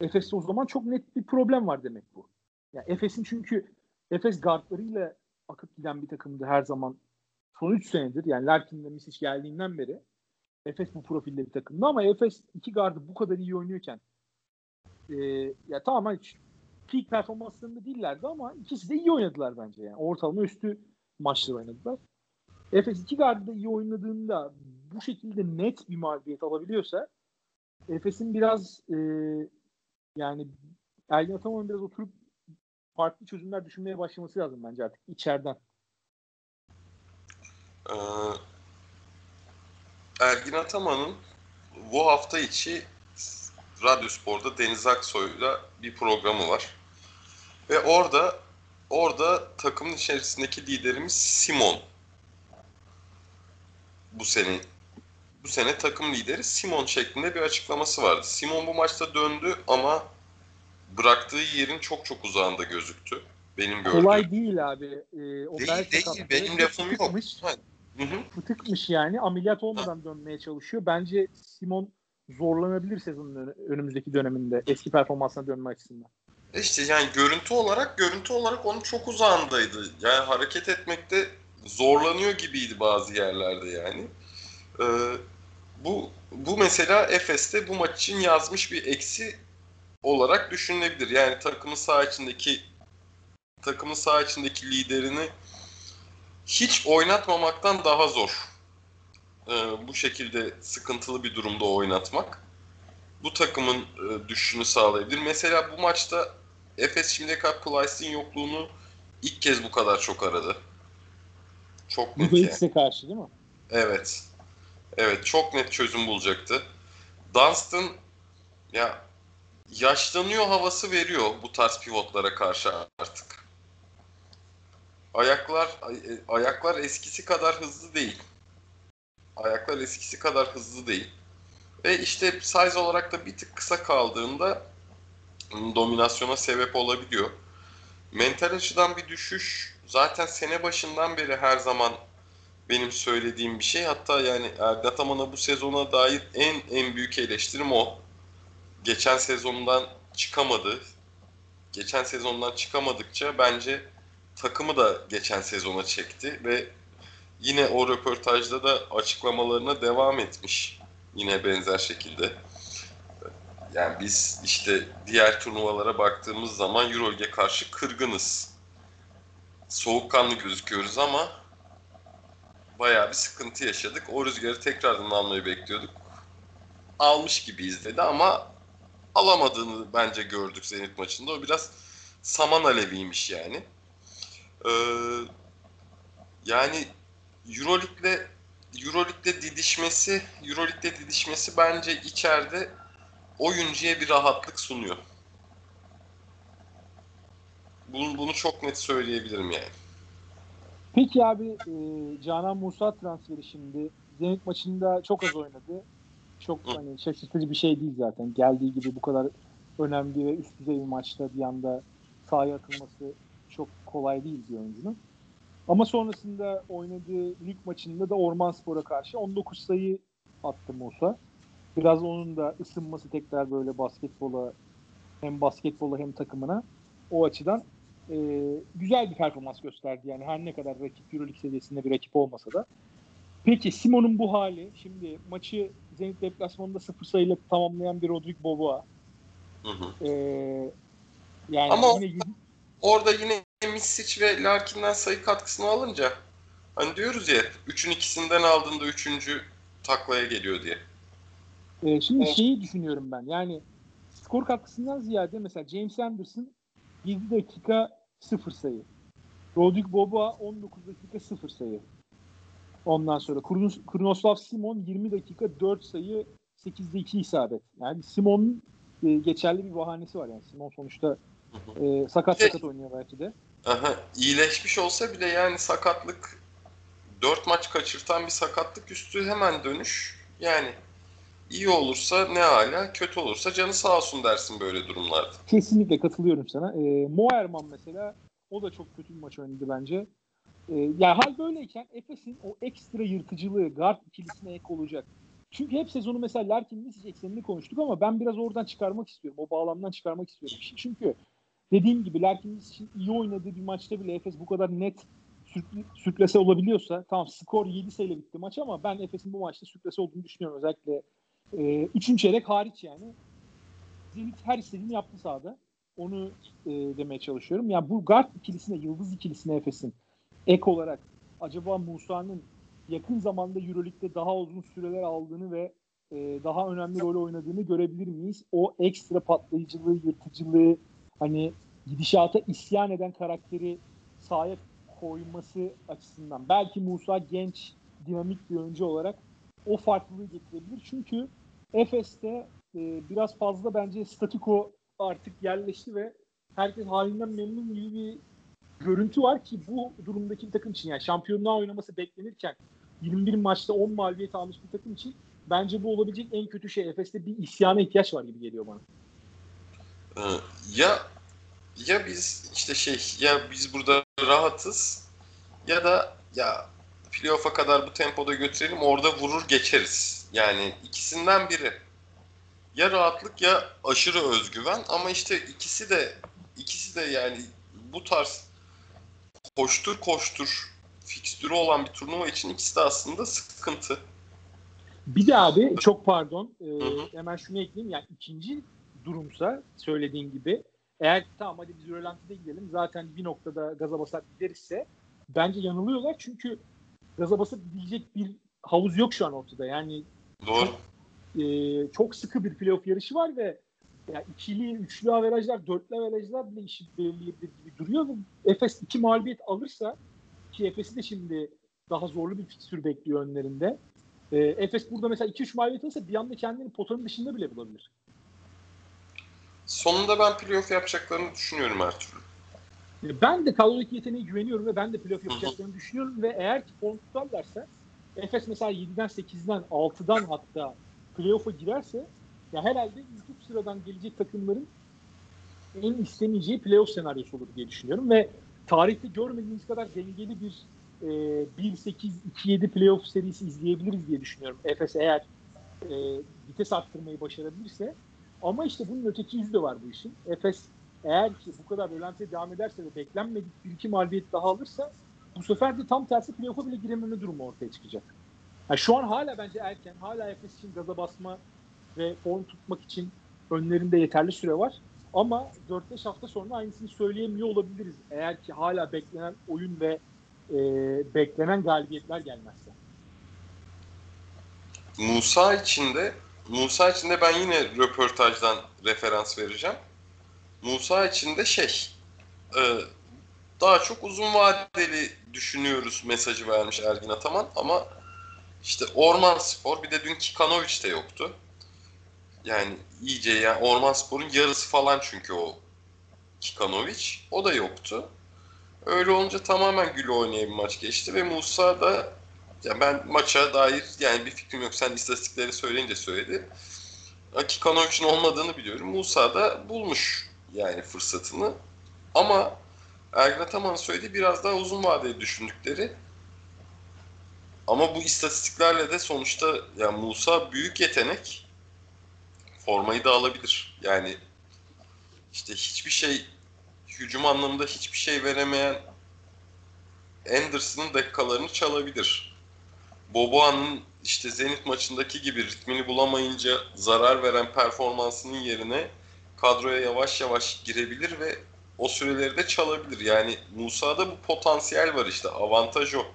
Efes'te o zaman çok net bir problem var demek bu. Yani Efes'in çünkü Efes gardlarıyla akıp giden bir takımdı her zaman. Son 3 senedir yani Larkin ve Misic geldiğinden beri Efes bu profilde bir takımdı ama Efes iki gardı bu kadar iyi oynuyorken e, ya tamamen peak performanslarında değillerdi ama ikisi de iyi oynadılar bence yani. Ortalama üstü maçlar oynadılar. Efes iki gardı da iyi oynadığında bu şekilde net bir mağlubiyet alabiliyorsa Efes'in biraz e, yani Ergin Ataman'ın biraz oturup farklı çözümler düşünmeye başlaması lazım bence artık içeriden. Ee, Ergin Ataman'ın bu hafta içi Radyo Spor'da Deniz Aksoy'la bir programı var. Ve orada orada takımın içerisindeki liderimiz Simon. Bu sene bu sene takım lideri Simon şeklinde bir açıklaması vardı. Simon bu maçta döndü ama bıraktığı yerin çok çok uzağında gözüktü. Benim gördüğüm. Kolay değil abi. Ee, o değil değil. Benim lafım yok. Hı hı. Fıtıkmış yani. Ameliyat olmadan ha. dönmeye çalışıyor. Bence Simon zorlanabilir sezonun önümüzdeki döneminde eski performansına dönme açısından. İşte yani görüntü olarak görüntü olarak onun çok uzağındaydı. Yani hareket etmekte zorlanıyor gibiydi bazı yerlerde yani. Ee, bu bu mesela Efes'te bu maç için yazmış bir eksi olarak düşünülebilir. Yani takımın sağ içindeki takımın sağ içindeki liderini hiç oynatmamaktan daha zor. Ee, bu şekilde sıkıntılı bir durumda oynatmak. Bu takımın e, düşüşünü sağlayabilir. Mesela bu maçta Efes şimdiye kadar Plyce'in yokluğunu ilk kez bu kadar çok aradı. Çok net yani. karşı değil mi? Evet. Evet çok net çözüm bulacaktı. Dunstan ya yaşlanıyor havası veriyor bu tarz pivotlara karşı artık. Ayaklar e, ayaklar eskisi kadar hızlı değil. Ayaklar eskisi kadar hızlı değil. Ve işte size olarak da bir tık kısa kaldığında dominasyona sebep olabiliyor. Mental açıdan bir düşüş zaten sene başından beri her zaman benim söylediğim bir şey. Hatta yani Ergataman'a bu sezona dair en en büyük eleştirim o. Geçen sezondan çıkamadı. Geçen sezondan çıkamadıkça bence takımı da geçen sezona çekti ve yine o röportajda da açıklamalarına devam etmiş. Yine benzer şekilde. Yani biz işte diğer turnuvalara baktığımız zaman Euroleague'e karşı kırgınız. Soğukkanlı gözüküyoruz ama bayağı bir sıkıntı yaşadık. O rüzgarı tekrardan almayı bekliyorduk. Almış gibi izledi ama alamadığını bence gördük Zenit maçında. O biraz saman aleviymiş yani. Ee, yani Euroleague'le Euroleague'de didişmesi, Euroleague'de didişmesi bence içeride oyuncuya bir rahatlık sunuyor. Bunu, bunu çok net söyleyebilirim yani. Peki abi e, Canan Musa transferi şimdi Zenit maçında çok az oynadı. Çok hani şaşırtıcı bir şey değil zaten. Geldiği gibi bu kadar önemli ve üst düzey bir maçta bir anda sahaya atılması çok kolay değil bir oyuncunun. Ama sonrasında oynadığı lig maçında da Orman Spor'a karşı 19 sayı attı Musa. Biraz onun da ısınması tekrar böyle basketbola hem basketbola hem takımına o açıdan e, güzel bir performans gösterdi. Yani her ne kadar rakip Euroleague seviyesinde bir rakip olmasa da. Peki Simon'un bu hali şimdi maçı Zenit deplasmanında 0 sayıyla tamamlayan bir Rodrik Boboa. Hı hı. E, yani Ama yine orada yine Misic ve Larkin'den sayı katkısını alınca hani diyoruz ya 3'ün ikisinden aldığında 3. taklaya geliyor diye. e, şimdi şeyi düşünüyorum ben. Yani skor katkısından ziyade mesela James Anderson 7 dakika 0 sayı. Rodrik Boboa 19 dakika 0 sayı. Ondan sonra Kurnos, Kurnoslav Simon 20 dakika 4 sayı 8'de 2 isabet. Yani Simon'un e, geçerli bir bahanesi var yani. Simon sonuçta e, sakat Şey- sakat oynuyor belki de. Aha, iyileşmiş olsa bile yani sakatlık 4 maç kaçırtan bir sakatlık üstü hemen dönüş. Yani iyi olursa ne hala, kötü olursa canı sağ olsun dersin böyle durumlarda. Kesinlikle katılıyorum sana. E, Moerman mesela o da çok kötü bir maç oynadı bence. E, yani hal böyleyken Efes'in o ekstra yırtıcılığı guard ikilisine ek olacak. Çünkü hep sezonu mesela Larkin Misic eksenini konuştuk ama ben biraz oradan çıkarmak istiyorum. O bağlamdan çıkarmak istiyorum. Çünkü dediğim gibi Larkin Misic'in iyi oynadığı bir maçta bile Efes bu kadar net sürklese olabiliyorsa tamam skor 7 sayıyla bitti maç ama ben Efes'in bu maçta sürklese olduğunu düşünüyorum. Özellikle e, üçüncü çeyrek hariç yani. Zenit her istediğini yaptı sahada. Onu e, demeye çalışıyorum. Yani bu guard ikilisine, yıldız ikilisine Efes'in ek olarak acaba Musa'nın yakın zamanda Euroleague'de daha uzun süreler aldığını ve e, daha önemli rol oynadığını görebilir miyiz? O ekstra patlayıcılığı, yırtıcılığı, hani gidişata isyan eden karakteri sahaya koyması açısından. Belki Musa genç, dinamik bir oyuncu olarak o farklılığı getirebilir. Çünkü Efes'te e, biraz fazla bence statiko artık yerleşti ve herkes halinden memnun gibi bir görüntü var ki bu durumdaki bir takım için yani şampiyonluğa oynaması beklenirken 21 maçta 10 mağlubiyet almış bir takım için bence bu olabilecek en kötü şey. Efes'te bir isyana ihtiyaç var gibi geliyor bana. Ee, ya ya biz işte şey ya biz burada rahatız ya da ya playoff'a kadar bu tempoda götürelim orada vurur geçeriz. Yani ikisinden biri. Ya rahatlık ya aşırı özgüven ama işte ikisi de ikisi de yani bu tarz koştur koştur fikstürü olan bir turnuva için ikisi de aslında sıkıntı. Bir de abi çok pardon e, hı. hemen şunu ekleyeyim yani ikinci durumsa söylediğin gibi eğer tamam hadi biz rölantiye gidelim zaten bir noktada gaza basar giderizse bence yanılıyorlar çünkü gaza basıp gidecek bir havuz yok şu an ortada yani Doğru. e, çok sıkı bir playoff yarışı var ve ya ikili, üçlü averajlar, dörtlü averajlar bile işi belirleyebilir gibi duruyor. Efes iki mağlubiyet alırsa ki Efes'i de şimdi daha zorlu bir fikstür bekliyor önlerinde. E, Efes burada mesela 2-3 mağlubiyet alırsa bir anda kendini potanın dışında bile bulabilir. Sonunda ben playoff yapacaklarını düşünüyorum her türlü. E, Ben de kadrodaki yeteneğe güveniyorum ve ben de playoff yapacaklarını düşünüyorum ve eğer ki form tutarlarsa Efes mesela 7'den 8'den 6'dan hatta playoff'a girerse ya herhalde ilk sıradan gelecek takımların en istemeyeceği playoff senaryosu olur diye düşünüyorum ve tarihte görmediğimiz kadar dengeli bir e, 1-8-2-7 playoff serisi izleyebiliriz diye düşünüyorum. Efes eğer e, vites arttırmayı başarabilirse ama işte bunun öteki yüzü de var bu işin. Efes eğer ki bu kadar rölantiye devam ederse ve beklenmedik bir iki mağlubiyet daha alırsa bu sefer de tam tersi playoff'a bile girememe durumu ortaya çıkacak. Yani şu an hala bence erken. Hala Efes için gaza basma ve form tutmak için önlerinde yeterli süre var. Ama 4-5 hafta sonra aynısını söyleyemiyor olabiliriz. Eğer ki hala beklenen oyun ve e, beklenen galibiyetler gelmezse. Musa için de Musa için de ben yine röportajdan referans vereceğim. Musa için de şey e, daha çok uzun vadeli düşünüyoruz mesajı vermiş Ergin Ataman ama işte Orman Spor bir de dün Kikanovic de yoktu. Yani iyice yani Orman Spor'un yarısı falan çünkü o Kikanovic. O da yoktu. Öyle olunca tamamen gül oynaya bir maç geçti ve Musa da ya ben maça dair yani bir fikrim yok. Sen istatistikleri söyleyince söyledi. Kikanovic'in olmadığını biliyorum. Musa da bulmuş yani fırsatını. Ama Ergin Ataman'ın söylediği biraz daha uzun vadeli düşündükleri. Ama bu istatistiklerle de sonuçta yani Musa büyük yetenek formayı da alabilir. Yani işte hiçbir şey hücum anlamında hiçbir şey veremeyen Anderson'ın dakikalarını çalabilir. Boboa'nın işte Zenit maçındaki gibi ritmini bulamayınca zarar veren performansının yerine kadroya yavaş yavaş girebilir ve o süreleri de çalabilir. Yani Musa'da bu potansiyel var işte. Avantaj o.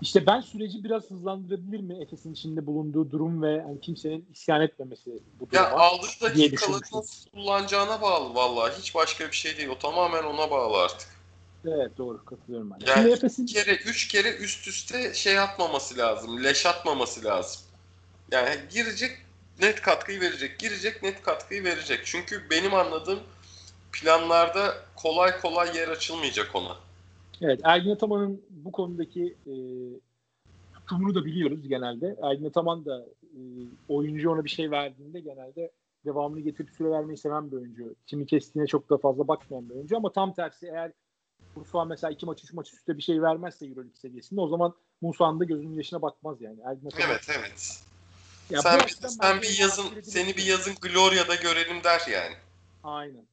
İşte ben süreci biraz hızlandırabilir mi Efes'in içinde bulunduğu durum ve yani kimsenin isyan etmemesi bu duruma? Ya aldığı dakikaları nasıl kullanacağına bağlı vallahi. Hiç başka bir şey değil. O tamamen ona bağlı artık. Evet doğru katılıyorum ben. Yani Efes'in... kere, üç kere üst üste şey atmaması lazım. Leş atmaması lazım. Yani girecek net katkıyı verecek. Girecek net katkıyı verecek. Çünkü benim anladığım planlarda kolay kolay yer açılmayacak ona. Evet Ergin Ataman'ın bu konudaki e, tutumunu da biliyoruz genelde. Ergin Ataman da e, oyuncu ona bir şey verdiğinde genelde devamını getirip süre vermeyi seven bir oyuncu. Kimi kestiğine çok da fazla bakmayan bir oyuncu ama tam tersi eğer Musa mesela iki maç üç maç üstte bir şey vermezse Euroleague seviyesinde o zaman Musa'nın da gözünün yaşına bakmaz yani. Ergin Ataman, evet evet. Ya sen bir, sen bir yazın seni bir yazın Gloria'da görelim der yani. Aynen.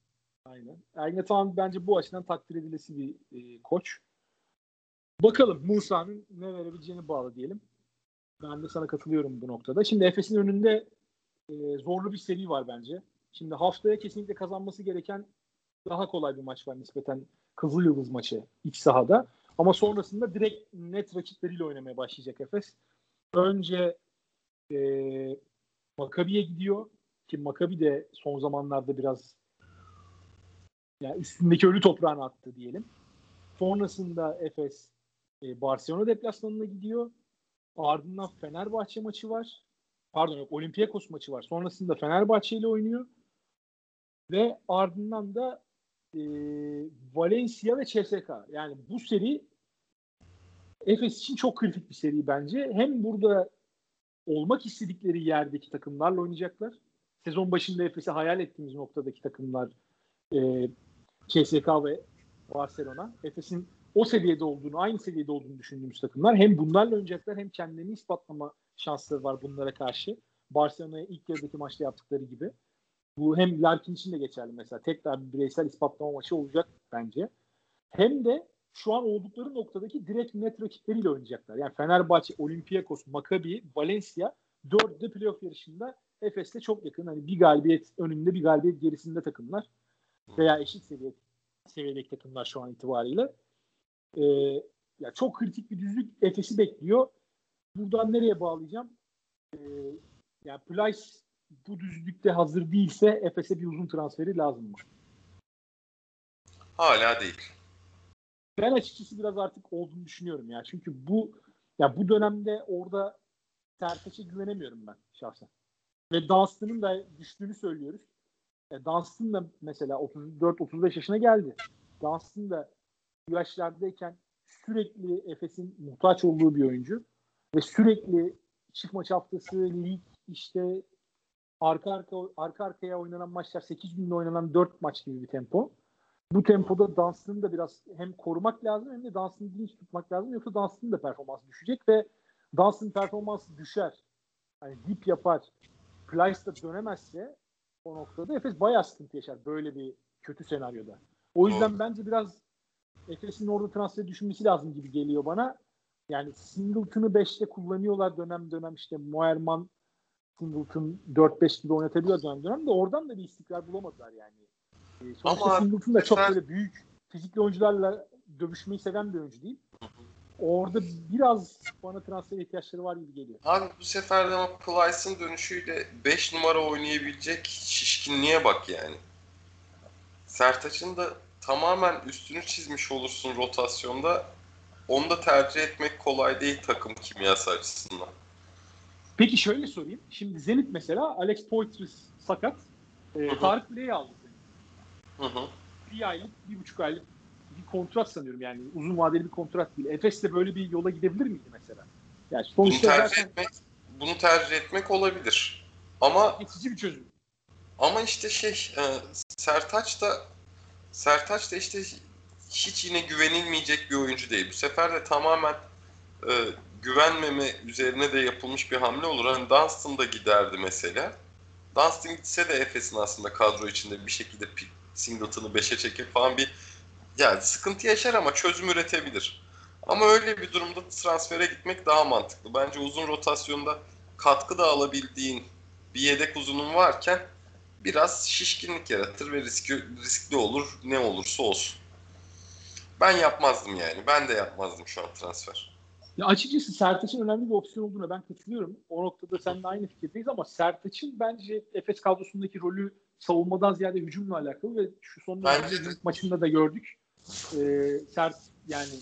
Aynen. Ergin Ataman bence bu açıdan takdir edilesi bir e, koç. Bakalım Musa'nın ne verebileceğini bağlı diyelim. Ben de sana katılıyorum bu noktada. Şimdi Efes'in önünde e, zorlu bir seri var bence. Şimdi haftaya kesinlikle kazanması gereken daha kolay bir maç var nispeten Kızıl Yıldız maçı iç sahada. Ama sonrasında direkt net rakipleriyle oynamaya başlayacak Efes. Önce e, Makabi'ye gidiyor ki Makabi de son zamanlarda biraz yani üstündeki ölü toprağını attı diyelim. Sonrasında Efes e, Barcelona deplasmanına gidiyor. Ardından Fenerbahçe maçı var. Pardon yok Olympiakos maçı var. Sonrasında Fenerbahçe ile oynuyor. Ve ardından da e, Valencia ve CSK. Yani bu seri Efes için çok kritik bir seri bence. Hem burada olmak istedikleri yerdeki takımlarla oynayacaklar. Sezon başında Efes'i hayal ettiğimiz noktadaki takımlar e, CSK ve Barcelona. Efes'in o seviyede olduğunu, aynı seviyede olduğunu düşündüğümüz takımlar. Hem bunlarla oynayacaklar hem kendilerini ispatlama şansları var bunlara karşı. Barcelona'ya ilk yarıdaki maçta yaptıkları gibi. Bu hem Larkin için de geçerli mesela. Tekrar bir bireysel ispatlama maçı olacak bence. Hem de şu an oldukları noktadaki direkt net rakipleriyle oynayacaklar. Yani Fenerbahçe, Olympiakos, Maccabi, Valencia dördü playoff yarışında Efes'te çok yakın. Hani bir galibiyet önünde bir galibiyet gerisinde takımlar veya eşit seviye seviyedeki takımlar şu an itibariyle. Ee, ya çok kritik bir düzlük Efes'i bekliyor. Buradan nereye bağlayacağım? Ee, yani Plyce bu düzlükte hazır değilse Efes'e bir uzun transferi lazım mı? Hala değil. Ben açıkçası biraz artık olduğunu düşünüyorum ya. Çünkü bu ya bu dönemde orada Sertaç'a güvenemiyorum ben şahsen. Ve Dunstan'ın da düştüğünü söylüyoruz. E, Dunstan da mesela 34-35 yaşına geldi. Dunstan da yaşlardayken sürekli Efes'in muhtaç olduğu bir oyuncu. Ve sürekli çift maç haftası, lig, işte arka arka arka arkaya oynanan maçlar 8 günde oynanan 4 maç gibi bir tempo. Bu tempoda Dunstan'ı da biraz hem korumak lazım hem de Dunstan'ı dinç tutmak lazım. Yoksa Dunstan'ın da performansı düşecek ve Dunstan performansı düşer. Yani dip yapar. Plyce da dönemezse o noktada Efes bayağı sıkıntı yaşar böyle bir kötü senaryoda. O yüzden Doğru. bence biraz Efes'in orada transferi düşünmesi lazım gibi geliyor bana. Yani Singleton'ı 5'te kullanıyorlar dönem dönem işte Moerman Singleton 4-5 gibi oynatabiliyor dönem dönem de oradan da bir istikrar bulamadılar yani. E, sonuçta Ama Singleton da çok böyle büyük fizikli oyuncularla dövüşmeyi seven bir oyuncu değil. Orada biraz bana transfer ihtiyaçları var gibi geliyor. Abi bu sefer de ama Plyce'ın dönüşüyle 5 numara oynayabilecek şişkinliğe bak yani. Sertaç'ın da tamamen üstünü çizmiş olursun rotasyonda. Onu da tercih etmek kolay değil takım kimyası açısından. Peki şöyle sorayım. Şimdi Zenit mesela Alex Poitras sakat. E, Tarık Bile'yi aldı. Hı hı. Bir aylık, bir buçuk aylık bir kontrat sanıyorum yani uzun vadeli bir kontrat değil. Efes de böyle bir yola gidebilir miydi mesela? Yani sonuçta bunu tercih zaten... etmek bunu tercih etmek olabilir. Ama geçici bir çözüm. Ama işte şey e, Sertaç da Sertaç da işte hiç yine güvenilmeyecek bir oyuncu değil. Bu sefer de tamamen e, güvenmeme üzerine de yapılmış bir hamle olur. Hani Dunstan da giderdi mesela. Dunstan gitse de Efes'in aslında kadro içinde bir şekilde Singleton'ı 5'e çekip falan bir yani sıkıntı yaşar ama çözüm üretebilir. Ama öyle bir durumda transfere gitmek daha mantıklı. Bence uzun rotasyonda katkı da alabildiğin bir yedek uzunun varken biraz şişkinlik yaratır ve riskli, riskli olur ne olursa olsun. Ben yapmazdım yani. Ben de yapmazdım şu an transfer. Ya açıkçası Sertaç'ın önemli bir opsiyon olduğuna ben katılıyorum. O noktada seninle aynı fikirdeyiz ama Sertaç'ın bence Efes kadrosundaki rolü savunmadan ziyade hücumla alakalı ve şu son maçında da gördük. Ee, Sert yani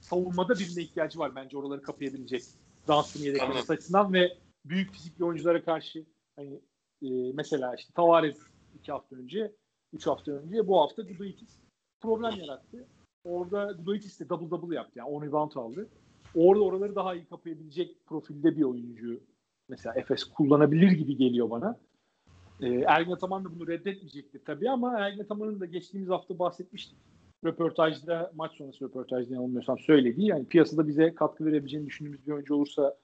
savunmada birine ihtiyacı var bence oraları kapayabilecek. Dansın yedeklemesi açısından ve büyük fizikli oyunculara karşı hani e, mesela işte Tavares iki hafta önce, üç hafta önce bu hafta Gudaitis problem yarattı. Orada Gudaitis de double double yaptı. Yani 10 rebound aldı. Orada oraları daha iyi kapayabilecek profilde bir oyuncu mesela Efes kullanabilir gibi geliyor bana. E, Ergin Ataman da bunu reddetmeyecektir tabii ama Ergin Ataman'ın da geçtiğimiz hafta bahsetmiştik. Röportajda, maç sonrası röportajda yanılmıyorsam söylediği yani piyasada bize katkı verebileceğini düşündüğümüz bir oyuncu olursa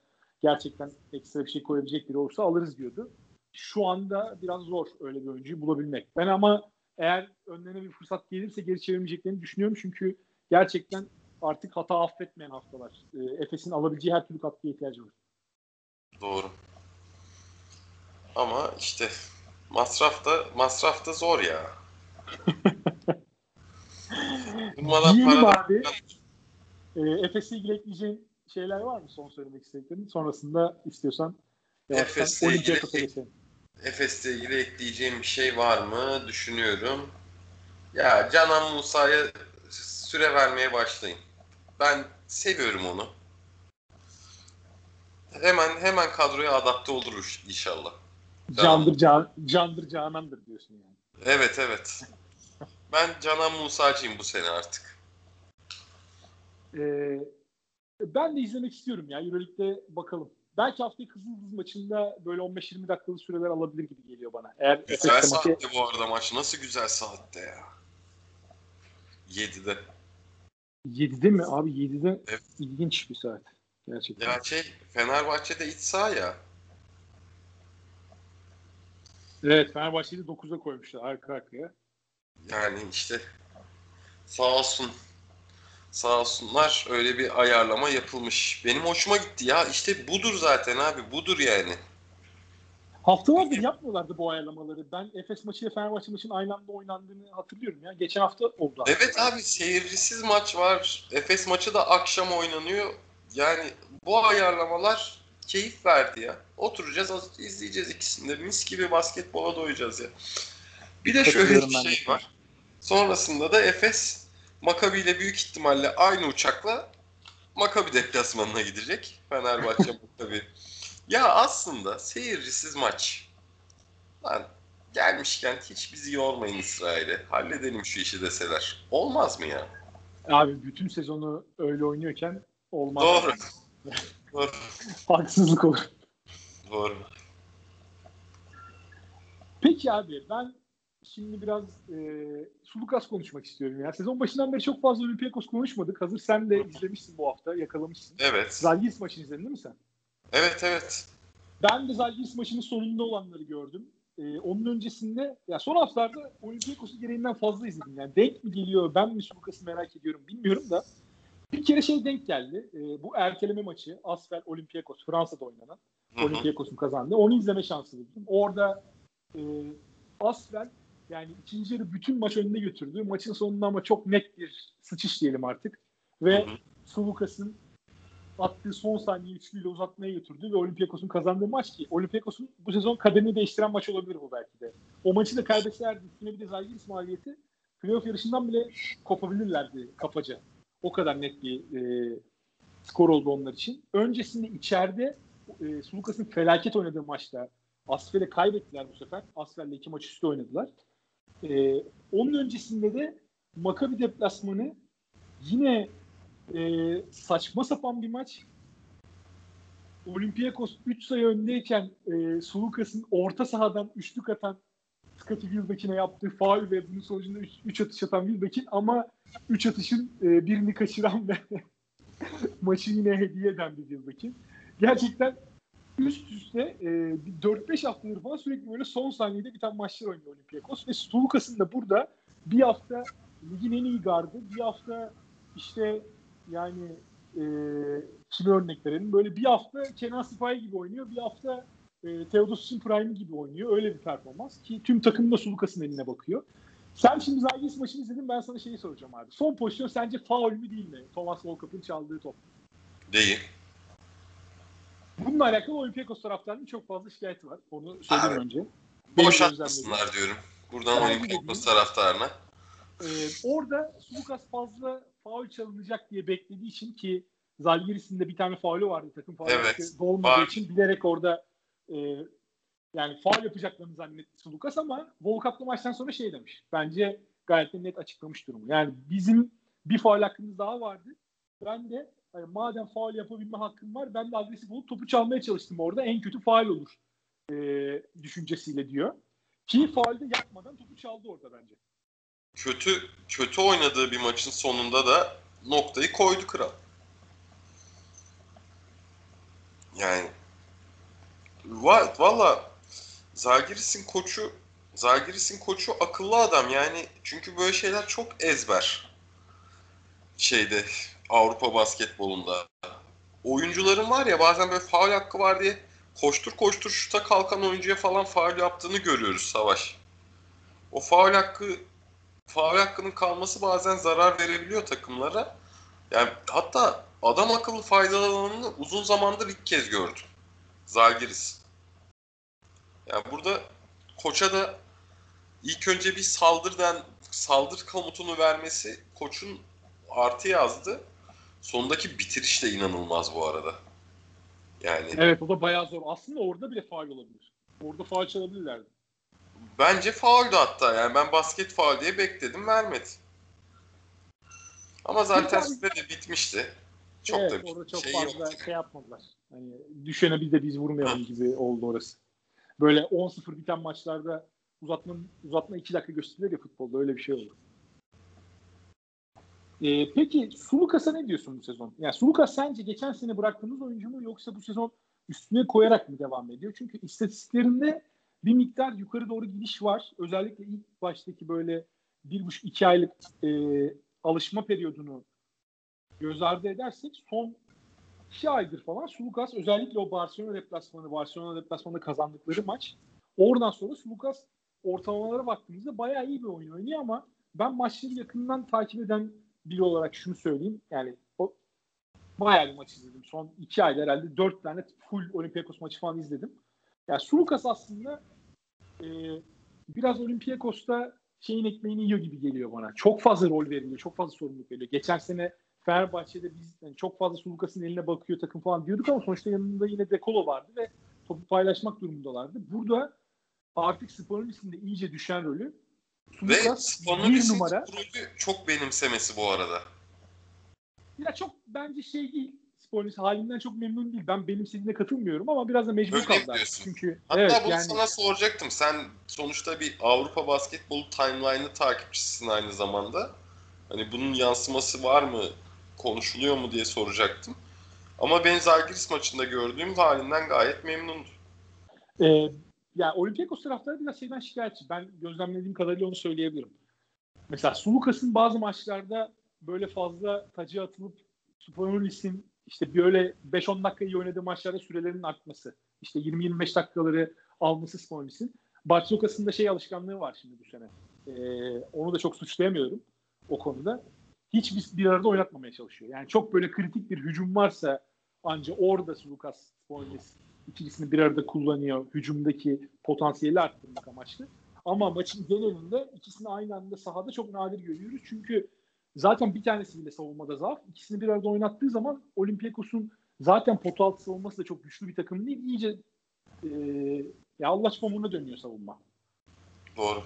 gerçekten ekstra bir şey koyabilecek biri olursa alırız diyordu. Şu anda biraz zor öyle bir oyuncuyu bulabilmek. Ben ama eğer önlerine bir fırsat gelirse geri çevirmeyeceklerini düşünüyorum. Çünkü gerçekten artık hata affetmeyen haftalar. E, Efes'in alabileceği her türlü katkıya ihtiyacı var. Doğru. Ama işte masraf da masraf da zor ya. Diyelim abi. E, Efes'le ilgili ekleyeceğin şeyler var mı son söylemek istediklerin? Sonrasında istiyorsan Efes'le ilgili, Efes'le ilgili ekleyeceğim bir şey var mı? Düşünüyorum. Ya Canan Musa'ya süre vermeye başlayın. Ben seviyorum onu. Hemen hemen kadroya adapte olur inşallah. Candır can, candır canandır diyorsun yani. Evet evet. Ben Canan Musa'cıyım bu sene artık. Ee, ben de izlemek istiyorum ya. Euroleague'de bakalım. Belki haftaya Kızıldız maçında böyle 15-20 dakikalık süreler alabilir gibi geliyor bana. Eğer güzel saatte maçı... bu arada maç. Nasıl güzel saatte ya. 7'de. 7'de mi? Abi 7'de evet. ilginç bir saat. Gerçekten. Ya şey Fenerbahçe'de iç saha ya. Evet Fenerbahçe'yi 9'a koymuşlar arka arkaya. Yani işte sağ olsun sağ olsunlar öyle bir ayarlama yapılmış. Benim hoşuma gitti ya işte budur zaten abi budur yani. Haftalardır yapmıyorlardı bu ayarlamaları. Ben Efes maçı ile Fenerbahçe maçının aynı anda oynandığını hatırlıyorum ya. Geçen hafta oldu. Aslında. Evet abi seyircisiz maç var. Efes maçı da akşam oynanıyor. Yani bu ayarlamalar keyif verdi ya. Oturacağız izleyeceğiz ikisinde. Mis gibi basketbola doyacağız ya. Bir de şöyle bir şey var. Sonrasında da Efes Makabi ile büyük ihtimalle aynı uçakla Makabi deplasmanına gidecek. Fenerbahçe Makabi ya aslında seyircisiz maç. Lan gelmişken hiç bizi yormayın İsrail'e. Halledelim şu işi deseler. Olmaz mı ya? Abi bütün sezonu öyle oynuyorken olmaz. Doğru. Doğru. Haksızlık olur. Doğru. Peki abi ben şimdi biraz e, Sulukas konuşmak istiyorum ya. Sezon başından beri çok fazla Olympiakos konuşmadık. Hazır sen de izlemişsin bu hafta, yakalamışsın. Evet. Zalgiris maçını izledin değil mi sen? Evet evet. Ben de Zalgiris maçının sonunda olanları gördüm. Ee, onun öncesinde ya son haftalarda Olympiakos'u gereğinden fazla izledim. Yani denk mi geliyor ben mi Sulukas'ı merak ediyorum bilmiyorum da bir kere şey denk geldi. Ee, bu erteleme maçı Asfer Olympiakos Fransa'da oynanan Olympiakos'un kazandı. Onu izleme şansı buldum. Orada e, Asfer yani ikinci yarı bütün maç önüne götürdü. Maçın sonunda ama çok net bir sıçış diyelim artık. Ve Sulukas'ın attığı son saniye üçlüyle uzatmaya götürdü ve Olympiakos'un kazandığı maç ki Olympiakos'un bu sezon kaderini değiştiren maç olabilir bu belki de. O maçı da kaybetselerdi üstüne bir de Zalgiris mağlubiyeti playoff yarışından bile kopabilirlerdi kapaca. O kadar net bir e, skor oldu onlar için. Öncesinde içeride e, Sulukas'ın felaket oynadığı maçta Asfer'e kaybettiler bu sefer. Asfer'le iki maç üstü oynadılar. E, onun öncesinde de Makabi deplasmanı yine e, saçma sapan bir maç. Olympiakos 3 sayı öndeyken e, Sulukas'ın orta sahadan üçlük atan Scottie Wilbeck'ine yaptığı faul ve bunun sonucunda 3 atış atan Wilbeck'in ama 3 atışın e, birini kaçıran ve maçı yine hediye eden bir Wilbeck'in. Gerçekten üst üste e, 4-5 haftadır falan sürekli böyle son saniyede bir tane maçlar oynuyor Olympiakos ve Stulukas'ın da burada bir hafta ligin en iyi gardı, bir hafta işte yani e, kimi örnek verelim. Böyle bir hafta Kenan Sipahi gibi oynuyor, bir hafta e, Theodosic Prime gibi oynuyor. Öyle bir performans ki tüm takım da Sulukas'ın eline bakıyor. Sen şimdi Zagis maçını izledin ben sana şeyi soracağım abi. Son pozisyon sence faul mü değil mi? Thomas Volkap'ın çaldığı top. Değil. Bununla alakalı Olympiakos taraftarının çok fazla şikayeti var. Onu söyleyeyim Abi, önce. Boş atmasınlar diyorum. Buradan Olympiakos taraftarına. Ee, orada Sulukas fazla faul çalınacak diye beklediği için ki Zalgiris'in de bir tane faulü vardı takım faulü Evet, dolmadığı var. için bilerek orada e, yani faul yapacaklarını zannetti Sulukas ama Volkap'lı maçtan sonra şey demiş. Bence gayet de net açıklamış durumu. Yani bizim bir faul hakkımız daha vardı. Ben de hani madem faul yapabilme hakkım var ben de agresif olup topu çalmaya çalıştım orada. En kötü faul olur e, düşüncesiyle diyor. Ki faulde yapmadan topu çaldı orada bence. Kötü kötü oynadığı bir maçın sonunda da noktayı koydu kral. Yani va- valla Zalgiris'in koçu Zalgiris'in koçu akıllı adam yani çünkü böyle şeyler çok ezber şeyde Avrupa basketbolunda. Oyuncuların var ya bazen böyle faul hakkı var diye koştur koştur şuta kalkan oyuncuya falan faul yaptığını görüyoruz Savaş. O faul hakkı faul hakkının kalması bazen zarar verebiliyor takımlara. Yani hatta adam akıllı faydalananını uzun zamandır ilk kez gördüm. Zalgiris. Yani burada koça da ilk önce bir saldırdan saldır komutunu vermesi koçun artı yazdı. Sondaki bitiriş de inanılmaz bu arada. Yani Evet o da bayağı zor. Aslında orada bile faul olabilir. Orada faul çalabilirlerdi. bence fauldü hatta. Yani ben basket faul diye bekledim vermedi. Ama zaten süre de bitmişti. Çok evet, da orada çok şey fazla yok. şey yapmadılar. Hani düşene biz de biz vurmayalım gibi oldu orası. Böyle 10-0 biten maçlarda uzatma uzatma 2 dakika gösterilir ya futbolda öyle bir şey oldu. Ee, peki Sulukas'a ne diyorsun bu sezon? Yani Sulukas sence geçen sene bıraktığımız oyuncu mu yoksa bu sezon üstüne koyarak mı devam ediyor? Çünkü istatistiklerinde bir miktar yukarı doğru gidiş var. Özellikle ilk baştaki böyle bir buçuk iki aylık e, alışma periyodunu göz ardı edersek son iki aydır falan Sulukas özellikle o Barcelona deplasmanı, Barcelona deplasmanında kazandıkları maç oradan sonra Sulukas ortalamalara baktığımızda bayağı iyi bir oyun oynuyor ama ben maçları yakından takip eden biri olarak şunu söyleyeyim. Yani o bayağı bir maç izledim. Son iki ayda herhalde dört tane full Olympiakos maçı falan izledim. Yani Sulukas aslında e, biraz Olympiakos'ta şeyin ekmeğini yiyor gibi geliyor bana. Çok fazla rol veriliyor. Çok fazla sorumluluk veriliyor. Geçen sene Fenerbahçe'de biz yani çok fazla Sulukas'ın eline bakıyor takım falan diyorduk ama sonuçta yanında yine Dekolo vardı ve topu paylaşmak durumundalardı. Burada artık Spanulis'in de iyice düşen rolü Ve Spanulis'in numara. rolü çok benimsemesi bu arada. Ya çok bence şey değil. Spanulis halinden çok memnun değil. Ben benimsediğine katılmıyorum ama biraz da mecbur Öyle kaldı. artık. diyorsun. Çünkü Hatta evet bunu yani sana soracaktım. Sen sonuçta bir Avrupa basketbolu timeline'ı takipçisisin aynı zamanda. Hani bunun yansıması var mı, konuşuluyor mu diye soracaktım. Ama ben Zalgiris maçında gördüğüm halinden gayet memnundu. Ee, yani Olympiakos taraftarı biraz şeyden şikayetçi. Ben gözlemlediğim kadarıyla onu söyleyebilirim. Mesela Sulukas'ın bazı maçlarda böyle fazla tacı atılıp Spanulis'in işte böyle 5-10 dakika iyi oynadığı maçlarda sürelerinin artması. İşte 20-25 dakikaları alması Spanulis'in. Barcelona'sın da şey alışkanlığı var şimdi bu sene. Ee, onu da çok suçlayamıyorum o konuda. Hiç bir, bir arada oynatmamaya çalışıyor. Yani çok böyle kritik bir hücum varsa anca orada Sulukas Spanulis ikilisini bir arada kullanıyor hücumdaki potansiyeli arttırmak amaçlı. Ama maçın genelinde ikisini aynı anda sahada çok nadir görüyoruz. Çünkü zaten bir tanesi bile savunmada zaaf. İkisini bir arada oynattığı zaman Olympiakos'un zaten pot altı savunması da çok güçlü bir takım değil. İyice e, ya Allah pamuğuna dönüyor savunma. Doğru.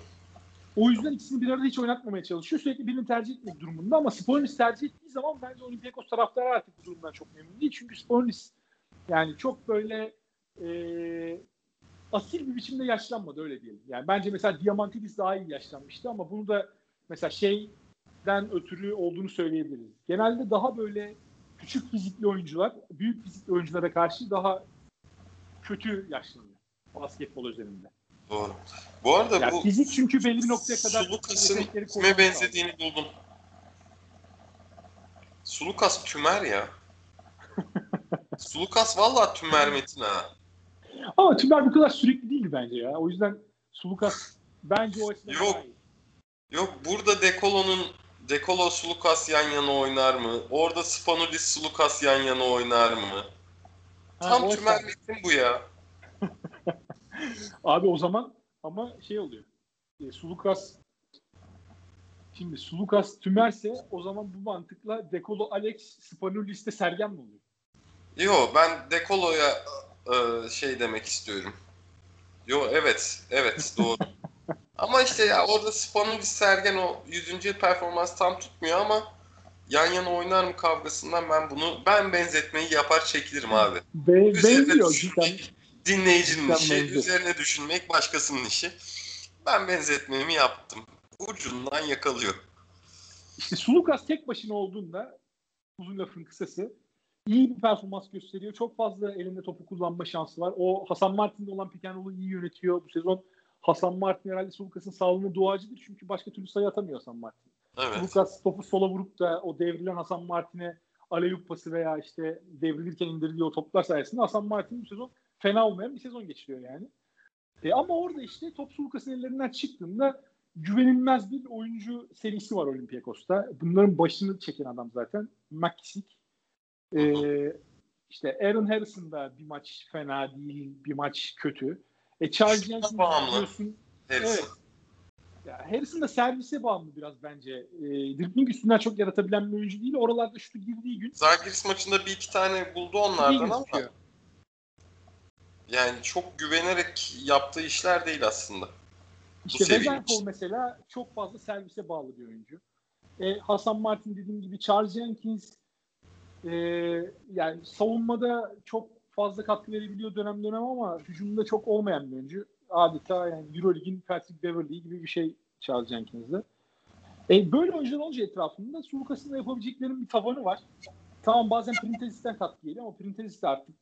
O yüzden ikisini bir arada hiç oynatmamaya çalışıyor. Sürekli birini tercih etmek durumunda ama Sponis tercih ettiği zaman bence Olympiakos taraftarı artık bu durumdan çok memnun değil. Çünkü Sponis yani çok böyle e, asil bir biçimde yaşlanmadı öyle diyelim. Yani bence mesela Diamantidis daha iyi yaşlanmıştı ama bunu da mesela şeyden ötürü olduğunu söyleyebiliriz. Genelde daha böyle küçük fizikli oyuncular büyük fizikli oyunculara karşı daha kötü yaşlanıyor basketbol üzerinde. Doğru. Bu arada Yani bu fizik çünkü belli bir noktaya kadar yetenekleri kime koruması benzediğini buldum. Sulukas tümer ya. Sulukas vallahi tümer Metin ha. Ama Tümer bu kadar sürekli değildi bence ya. O yüzden Sulukas bence o açıdan Yok. daha iyi. Yok burada Dekolo'nun Dekolo Sulukas yan yana oynar mı? Orada Spanulis Sulukas yan yana oynar mı? Ha, Tam açıdan. Metin bu ya. Abi o zaman ama şey oluyor. E, Sulukas şimdi Sulukas Tümerse o zaman bu mantıkla Dekolo Alex Spanulis'te Sergen mi oluyor? Yo ben Dekolo'ya e, şey demek istiyorum. Yo evet evet doğru. ama işte ya orada Spanulis Sergen o 100. yıl performans tam tutmuyor ama yan yana oynar mı kavgasından ben bunu ben benzetmeyi yapar çekilirim abi. Be Üzerine benziyor cidden. dinleyicinin Cidden işi, benziyor. üzerine düşünmek başkasının işi. Ben benzetmemi yaptım. Ucundan yakalıyor. İşte Sulukas tek başına olduğunda uzun lafın kısası iyi bir performans gösteriyor. Çok fazla elinde topu kullanma şansı var. O Hasan Martin'de olan roll'u iyi yönetiyor. Bu sezon Hasan Martin herhalde Sulukas'ın sağlığına duacıdır. Çünkü başka türlü sayı atamıyor Hasan Martin. Evet. Lucas topu sola vurup da o devrilen Hasan Martin'e aleyup pası veya işte devrilirken indirdiği o toplar sayesinde Hasan Martin bu sezon fena olmayan bir sezon geçiriyor yani. E ama orada işte top Lucas'ın ellerinden çıktığında güvenilmez bir oyuncu serisi var Olympiakos'ta. Bunların başını çeken adam zaten McKissick. E, işte Aaron Harrison da bir maç fena değil, bir maç kötü. E Charles Jenkins bağımlı. biliyorsun Harrison. Evet. Ya Harrison da servise bağımlı biraz bence. E, dribbling üstünden çok yaratabilen bir oyuncu değil. Oralarda şutu girdiği gün Zalgiris maçında bir iki tane buldu onlardan ama yani çok güvenerek yaptığı işler değil aslında. İşte için. mesela çok fazla servise bağlı bir oyuncu. E, Hasan Martin dediğim gibi Charles Jenkins e, yani savunmada çok fazla katkı verebiliyor dönem dönem ama hücumda çok olmayan bir oyuncu. Adeta yani Euroleague'in Patrick Beverley gibi bir şey Charles Jenkins'de. E, böyle oyuncular olunca etrafında Sulukas'ın da yapabileceklerinin bir tavanı var. Tamam bazen Printezis'ten katkı geliyor ama Printezis de artık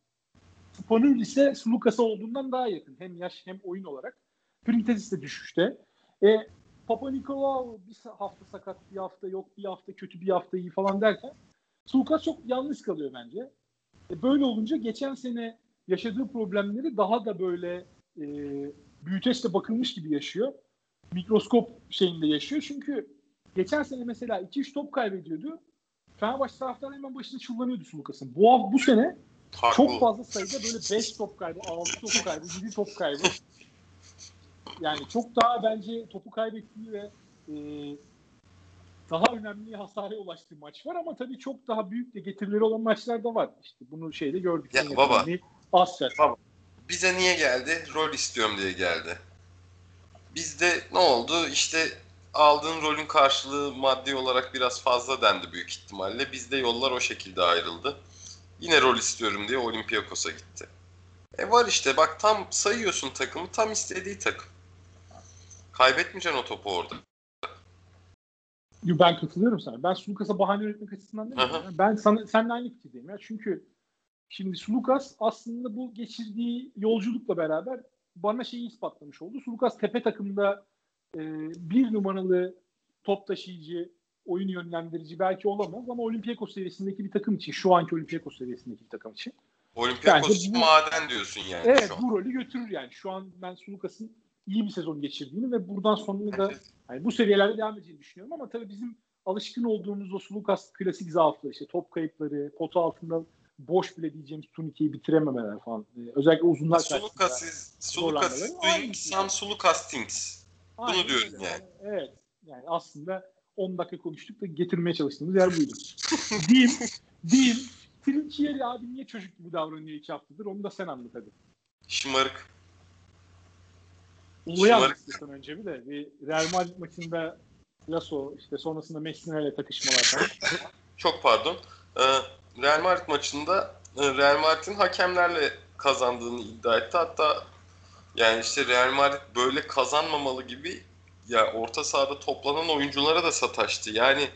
Spanul ise Sulukas'a olduğundan daha yakın. Hem yaş hem oyun olarak. Printezis de düşüşte. E, Papa Nikolaou bir hafta sakat, bir hafta yok, bir hafta kötü, bir hafta iyi falan derken Sulukas çok yalnız kalıyor bence. E, böyle olunca geçen sene yaşadığı problemleri daha da böyle e, büyüteçle bakılmış gibi yaşıyor. Mikroskop şeyinde yaşıyor. Çünkü geçen sene mesela 2-3 top kaybediyordu. Fenerbahçe taraftarı hemen başına çullanıyordu Sulukas'ın. Bu, hafta- bu sene Haklı. çok fazla sayıda böyle 5 top kaybı, 6 top kaybı, 7 top kaybı. Yani çok daha bence topu kaybettiği ve e, daha önemli hasara ulaştığı maç var ama tabii çok daha büyük de getirileri olan maçlar da var. İşte bunu şeyde gördük. Ya baba. Asfer. Bize niye geldi? Rol istiyorum diye geldi. Bizde ne oldu? İşte aldığın rolün karşılığı maddi olarak biraz fazla dendi büyük ihtimalle. Bizde yollar o şekilde ayrıldı. Yine rol istiyorum diye Olympiakos'a gitti. E var işte bak tam sayıyorsun takımı tam istediği takım. Kaybetmeyeceksin o topu orada. Yo, Ben katılıyorum sana. Ben Sulukas'a bahane üretmek açısından demiyorum. Aha. ya. Ben sana, seninle aynı fikirdeyim ya. Çünkü şimdi Sulukas aslında bu geçirdiği yolculukla beraber bana şeyi ispatlamış oldu. Sulukas tepe takımda e, bir numaralı top taşıyıcı, oyun yönlendirici belki olamaz ama Olympiakos seviyesindeki bir takım için, şu anki Olympiakos seviyesindeki bir takım için. Olympiakos bu- maden diyorsun yani Evet şu an. bu rolü götürür yani. Şu an ben Sulukas'ın iyi bir sezon geçirdiğini ve buradan sonra da Evet. Yani bu seviyelerde devam edeceğini düşünüyorum ama tabii bizim alışkın olduğumuz o Sulukas klasik zaafları işte top kayıpları, potu altında boş bile diyeceğimiz turnikeyi bitirememeler falan. Ee, özellikle uzunlar Sulukas is Sulukas doing aynısı. some Sulukas things. Aynen diyorum öyle. yani. Evet. Yani aslında 10 dakika konuştuk da getirmeye çalıştığımız yer buydu. diyeyim, diyeyim. Trinkieri abi niye çocuk gibi davranıyor iki haftadır onu da sen anlat hadi. Şımarık. İstiyorsan önce bir de. Bir Real Madrid maçında Lasso işte sonrasında Messina ile takışmalar falan. Çok pardon. Ee, Real Madrid maçında e, Real Madrid'in hakemlerle kazandığını iddia etti. Hatta Yani işte Real Madrid böyle kazanmamalı gibi ya orta sahada toplanan oyunculara da sataştı. Yani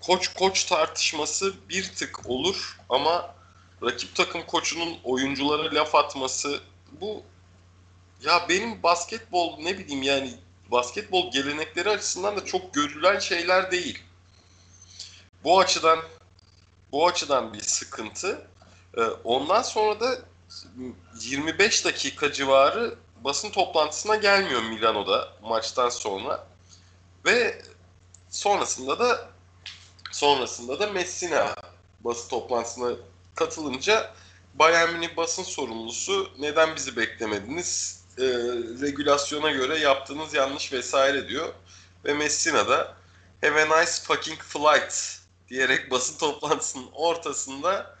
koç koç tartışması bir tık olur ama rakip takım koçunun oyunculara laf atması bu ya benim basketbol ne bileyim yani basketbol gelenekleri açısından da çok görülen şeyler değil. Bu açıdan bu açıdan bir sıkıntı. Ee, ondan sonra da 25 dakika civarı basın toplantısına gelmiyor Milano'da maçtan sonra. Ve sonrasında da sonrasında da Messina basın toplantısına katılınca Bayern Münih basın sorumlusu neden bizi beklemediniz? E, regülasyona göre yaptığınız yanlış vesaire diyor. Ve Messina da have a nice fucking flight diyerek basın toplantısının ortasında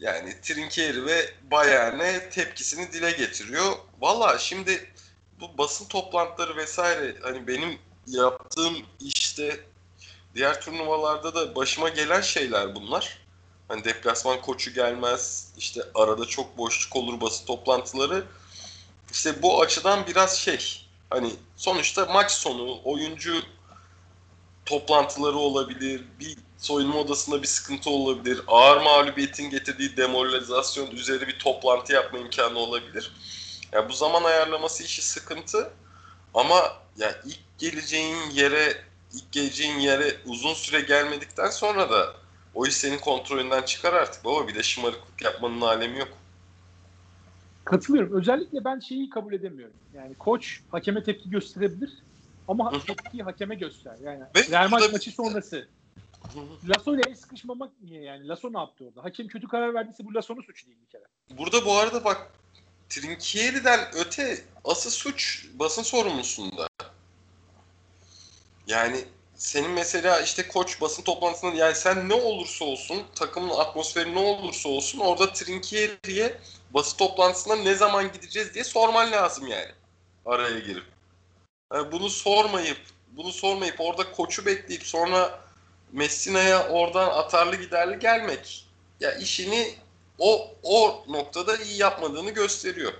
yani Trinkieri ve Bayern'e tepkisini dile getiriyor. Valla şimdi bu basın toplantıları vesaire hani benim yaptığım işte diğer turnuvalarda da başıma gelen şeyler bunlar. Hani deplasman koçu gelmez, işte arada çok boşluk olur basın toplantıları. İşte bu açıdan biraz şey, hani sonuçta maç sonu oyuncu toplantıları olabilir, bir soyunma odasında bir sıkıntı olabilir, ağır mağlubiyetin getirdiği demoralizasyon üzeri bir toplantı yapma imkanı olabilir. Yani bu zaman ayarlaması işi sıkıntı ama ya yani ilk geleceğin yere ilk geleceğin yere uzun süre gelmedikten sonra da o iş senin kontrolünden çıkar artık baba bir de şımarıklık yapmanın alemi yok. Katılıyorum. Özellikle ben şeyi kabul edemiyorum. Yani koç hakeme tepki gösterebilir ama tepkiyi hakeme göster. Yani Ve Real Madrid maçı sonrası. Lasso ile el sıkışmamak niye yani? Lasso ne yaptı orada? Hakem kötü karar verdiyse bu Lasso'nun suçu değil bir kere. Burada bu arada bak Trinkieri'den öte asıl suç basın sorumlusunda. Yani senin mesela işte koç basın toplantısında yani sen ne olursa olsun takımın atmosferi ne olursa olsun orada Trinkieri'ye basın toplantısına ne zaman gideceğiz diye sorman lazım yani. Araya girip. Yani bunu sormayıp bunu sormayıp orada koçu bekleyip sonra Messina'ya oradan atarlı giderli gelmek ya işini o o noktada iyi yapmadığını gösteriyor.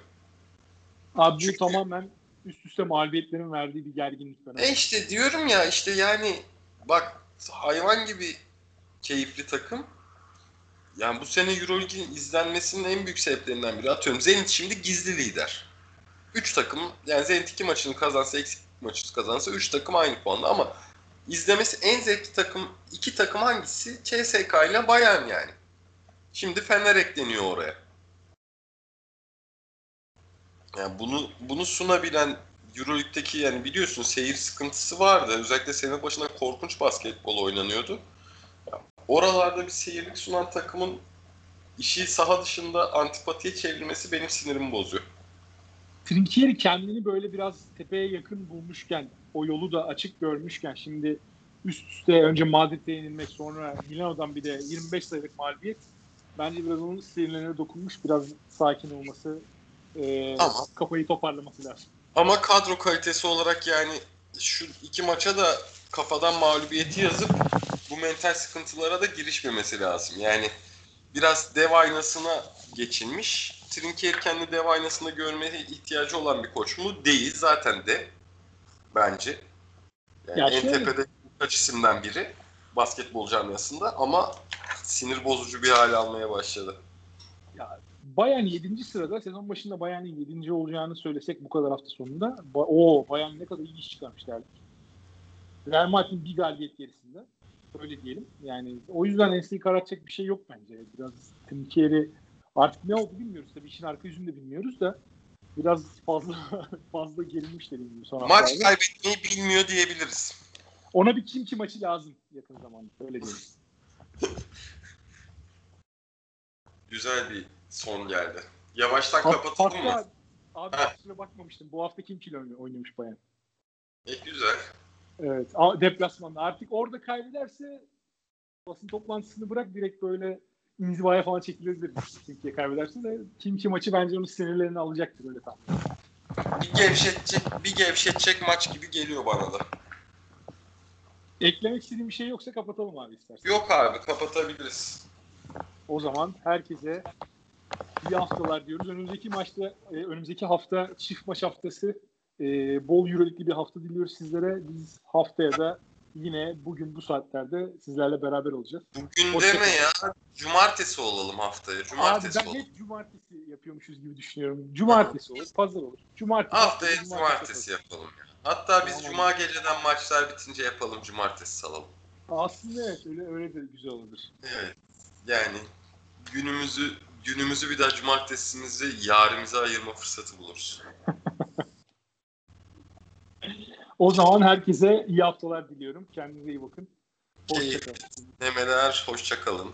Abi Çünkü, tamamen üst üste mağlubiyetlerin verdiği bir gerginlik falan. E işte diyorum ya işte yani bak hayvan gibi keyifli takım. Yani bu sene Euroleague'in izlenmesinin en büyük sebeplerinden biri. Atıyorum Zenit şimdi gizli lider. 3 takım yani Zenit 2 maçını kazansa eksik maçı kazansa 3 takım aynı puanda ama izlemesi en zevkli takım iki takım hangisi? CSK ile Bayern yani. Şimdi Fener ekleniyor oraya. Yani bunu bunu sunabilen Euroleague'deki yani biliyorsun seyir sıkıntısı vardı. Özellikle sene başında korkunç basketbol oynanıyordu. Oralarda bir seyirlik sunan takımın işi saha dışında antipatiye çevrilmesi benim sinirimi bozuyor. Trinkieri kendini böyle biraz tepeye yakın bulmuşken, o yolu da açık görmüşken şimdi üst üste önce Madrid'e yenilmek sonra Milano'dan bir de 25 sayılık mağlubiyet bence biraz onun sinirlerine dokunmuş. Biraz sakin olması, e, Ama. kafayı toparlaması lazım. Ama kadro kalitesi olarak yani şu iki maça da kafadan mağlubiyeti yazıp bu mental sıkıntılara da girişmemesi lazım. Yani biraz dev aynasına geçilmiş. Trinkier kendi dev aynasında görmeye ihtiyacı olan bir koç mu? Değil. Zaten de bence. Yani ya en şöyle... tepede birkaç isimden biri basketbol camiasında ama sinir bozucu bir hale almaya başladı. Bayern 7. sırada sezon başında Bayern'in 7. olacağını söylesek bu kadar hafta sonunda o Bayern ne kadar iyi iş çıkarmış derdik. Real Madrid'in bir galibiyet gerisinde. Öyle diyelim. Yani o yüzden Ensli'yi karartacak bir şey yok bence. Biraz Timkeri artık ne oldu bilmiyoruz. Tabii işin arka yüzünü de bilmiyoruz da biraz fazla fazla gerilmiş dediğim gibi. Son Maç kaybetmeyi bilmiyor diyebiliriz. Ona bir kim ki maçı lazım yakın zamanda. Öyle diyelim. Güzel bir son geldi. Yavaştan ha, kapatalım mı? Abi ha. kusura bakmamıştım. Bu hafta kim kilo oynamış bayan? E güzel. Evet. Deplasmanda. Artık orada kaybederse basın toplantısını bırak direkt böyle inzivaya falan çekilebilir. Kimkiye kaybederse de Kimki maçı bence onun sinirlerini alacaktır öyle tam. Bir gevşetecek, bir gevşetecek maç gibi geliyor bana da. Eklemek istediğim bir şey yoksa kapatalım abi istersen. Yok abi kapatabiliriz. O zaman herkese iyi haftalar diyoruz. Önümüzdeki maçta, e, önümüzdeki hafta çift maç haftası. E, bol Euroleague'li bir hafta diliyoruz sizlere. Biz haftaya da yine bugün bu saatlerde sizlerle beraber olacağız. Bugün Hoşça deme kalın. ya. Cumartesi olalım haftaya. Cumartesi Abi ben olalım. hep cumartesi yapıyormuşuz gibi düşünüyorum. Cumartesi olur, pazar olur. Cumartesi. Haftaya haftada cumartesi yapalım. yapalım ya. Hatta biz Tamam. cuma geceden maçlar bitince yapalım cumartesi salalım. Aslında evet öyle, öyle de güzel olur. Evet. Yani günümüzü günümüzü bir daha cumartesimizi yarimize ayırma fırsatı buluruz. O zaman herkese iyi haftalar diliyorum. Kendinize iyi bakın. Hoşçakalın. Demeler hoşça kalın.